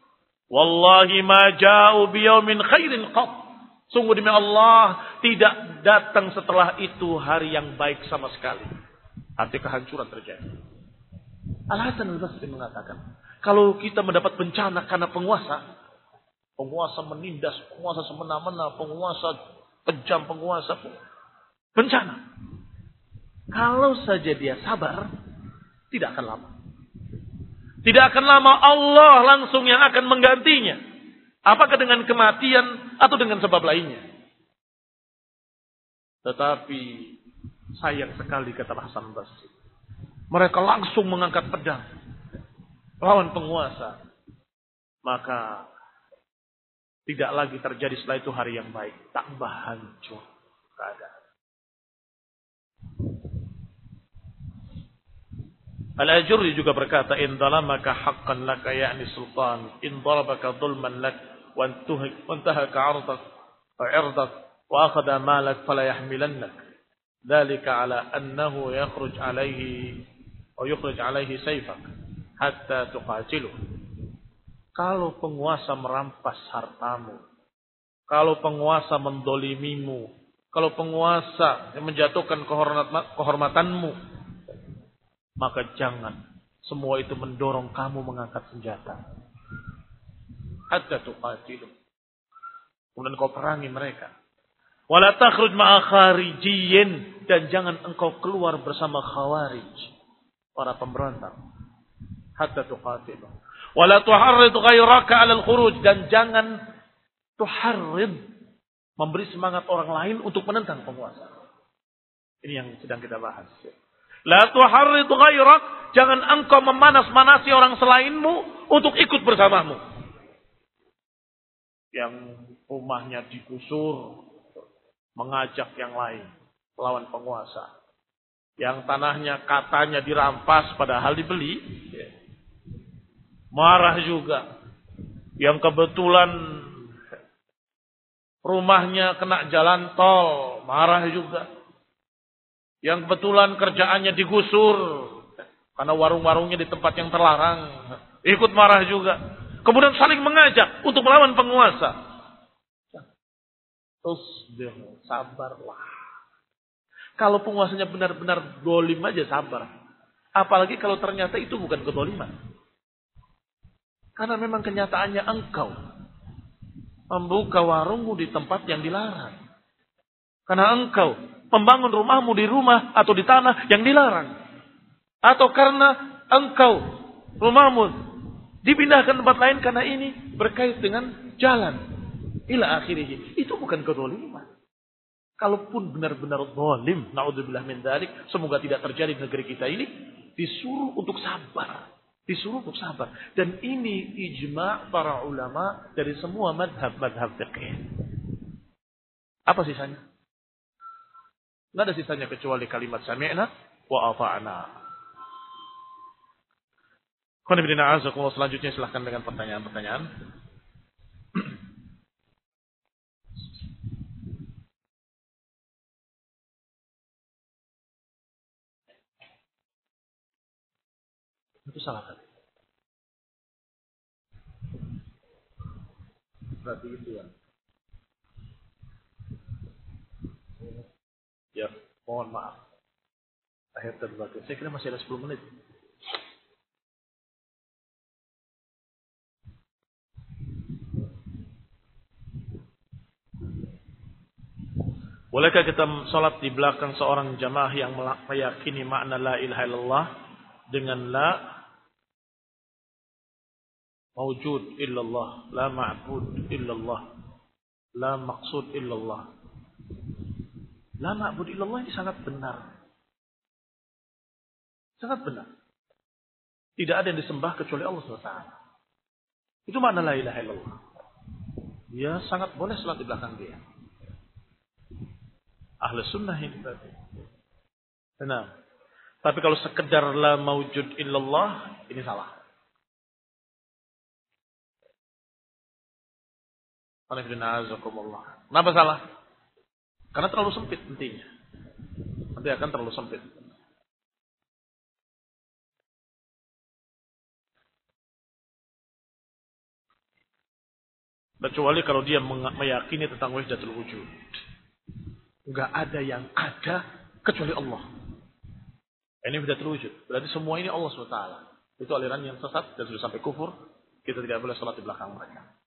Wallahi ma ja'u biyaumin khairin qat. Sungguh demi Allah tidak datang setelah itu hari yang baik sama sekali. Arti kehancuran terjadi. Al-Hasan al-Basri mengatakan, kalau kita mendapat bencana karena penguasa, Penguasa menindas, penguasa semena-mena, penguasa kejam, penguasa bencana. Kalau saja dia sabar, tidak akan lama. Tidak akan lama Allah langsung yang akan menggantinya. Apakah dengan kematian atau dengan sebab lainnya. Tetapi sayang sekali kata Hasan Basri. Mereka langsung mengangkat pedang. Lawan penguasa. Maka tidak lagi terjadi setelah itu hari yang baik. Tambah hancur keadaan. Al-Ajurri juga berkata, In dalamaka haqqan laka ya'ni sultan, in darabaka dhulman lak, wa intahaka ardak, wa irdak, wa akhada malak fala yahmilannak. Dhalika ala annahu yakhruj alaihi, wa yukhrij alaihi sayfak, hatta tuqatiluh. Kalau penguasa merampas hartamu, kalau penguasa mendolimimu, kalau penguasa menjatuhkan kehormatanmu, maka jangan semua itu mendorong kamu mengangkat senjata. Hatta tuqatilu. Kemudian kau perangi mereka. Wala takhruj ma'a kharijiyin dan jangan engkau keluar bersama khawarij, para pemberontak. Hatta tuqatilu. Wala tuharrid ghairaka 'ala al-khuruj dan jangan tuharrid memberi semangat orang lain untuk menentang penguasa. Ini yang sedang kita bahas. La tuharrid ghairak, jangan engkau memanas-manasi orang selainmu untuk ikut bersamamu. Yang rumahnya digusur, mengajak yang lain lawan penguasa. Yang tanahnya katanya dirampas padahal dibeli. Marah juga. Yang kebetulan rumahnya kena jalan tol, marah juga. Yang kebetulan kerjaannya digusur karena warung-warungnya di tempat yang terlarang, ikut marah juga. Kemudian saling mengajak untuk melawan penguasa. Terus sabarlah. Kalau penguasanya benar-benar dolim aja sabar. Apalagi kalau ternyata itu bukan kedoliman. Karena memang kenyataannya engkau membuka warungmu di tempat yang dilarang. Karena engkau membangun rumahmu di rumah atau di tanah yang dilarang. Atau karena engkau rumahmu dipindahkan tempat lain karena ini berkait dengan jalan ila akhirih. Itu bukan kezaliman. Kalaupun benar-benar zalim, naudzubillah min dzalik, semoga tidak terjadi di negeri kita ini, disuruh untuk sabar. Disuruh untuk sabar. Dan ini ijma' para ulama dari semua madhab-madhab fiqih. Apa sisanya? Nggak ada sisanya kecuali kalimat sami'na wa ata'na. Selanjutnya silahkan dengan pertanyaan-pertanyaan. Itu salah tadi. Berarti itu ya. Ya, mohon maaf. Akhir terbagi. Saya kira masih ada 10 menit. Bolehkah kita sholat di belakang seorang jamaah yang meyakini makna la ilaha illallah dengan la Mawjud illallah, la ma'bud illallah, la maqsud illallah. La ma'bud illallah ini sangat benar. Sangat benar. Tidak ada yang disembah kecuali Allah SWT. Itu makna la ilaha illallah. Ya sangat boleh sholat di belakang dia. Ahli sunnah ini berarti. Benar. Tapi kalau sekedar la mawjud illallah, ini salah. Kenapa salah? Karena terlalu sempit intinya. Nanti akan terlalu sempit. Kecuali kalau dia meyakini tentang wahdatul wujud. Enggak ada yang ada kecuali Allah. Ini wahdatul wujud. Berarti semua ini Allah SWT. Itu aliran yang sesat dan sudah sampai kufur. Kita tidak boleh sholat di belakang mereka.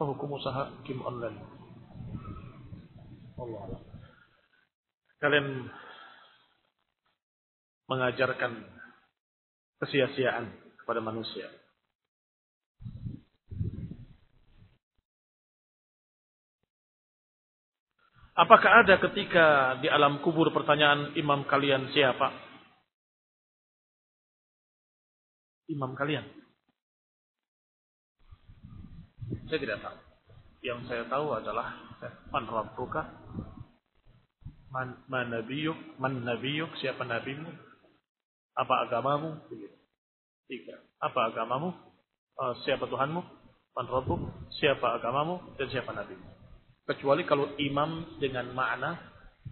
Apa hukum usaha game online? Allah Kalian mengajarkan kesia-siaan kepada manusia. Apakah ada ketika di alam kubur pertanyaan imam kalian siapa? Imam kalian. Saya tidak tahu. Yang saya tahu adalah man rabbuka? Man, man nabiyuk man nabiyuk siapa nabimu? Apa agamamu? Tiga. Apa agamamu? Uh, siapa Tuhanmu? Man rabbuk siapa agamamu? Dan siapa nabimu? Kecuali kalau imam dengan makna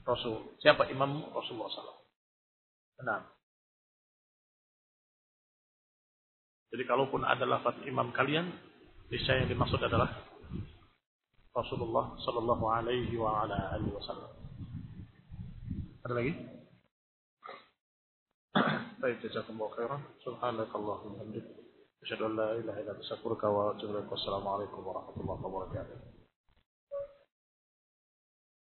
Rasul. Siapa imam Rasulullah SAW benar jadi kalaupun ada lafaz imam kalian Niscaya yang dimaksud adalah Rasulullah Sallallahu Alaihi Wasallam. Ada lagi? Baik, jazakumullah khairan. Subhanakallahumma hamdika. Asyhadu an la ilaha illa anta astaghfiruka wa atubu ilaik. Wassalamualaikum warahmatullahi wabarakatuh.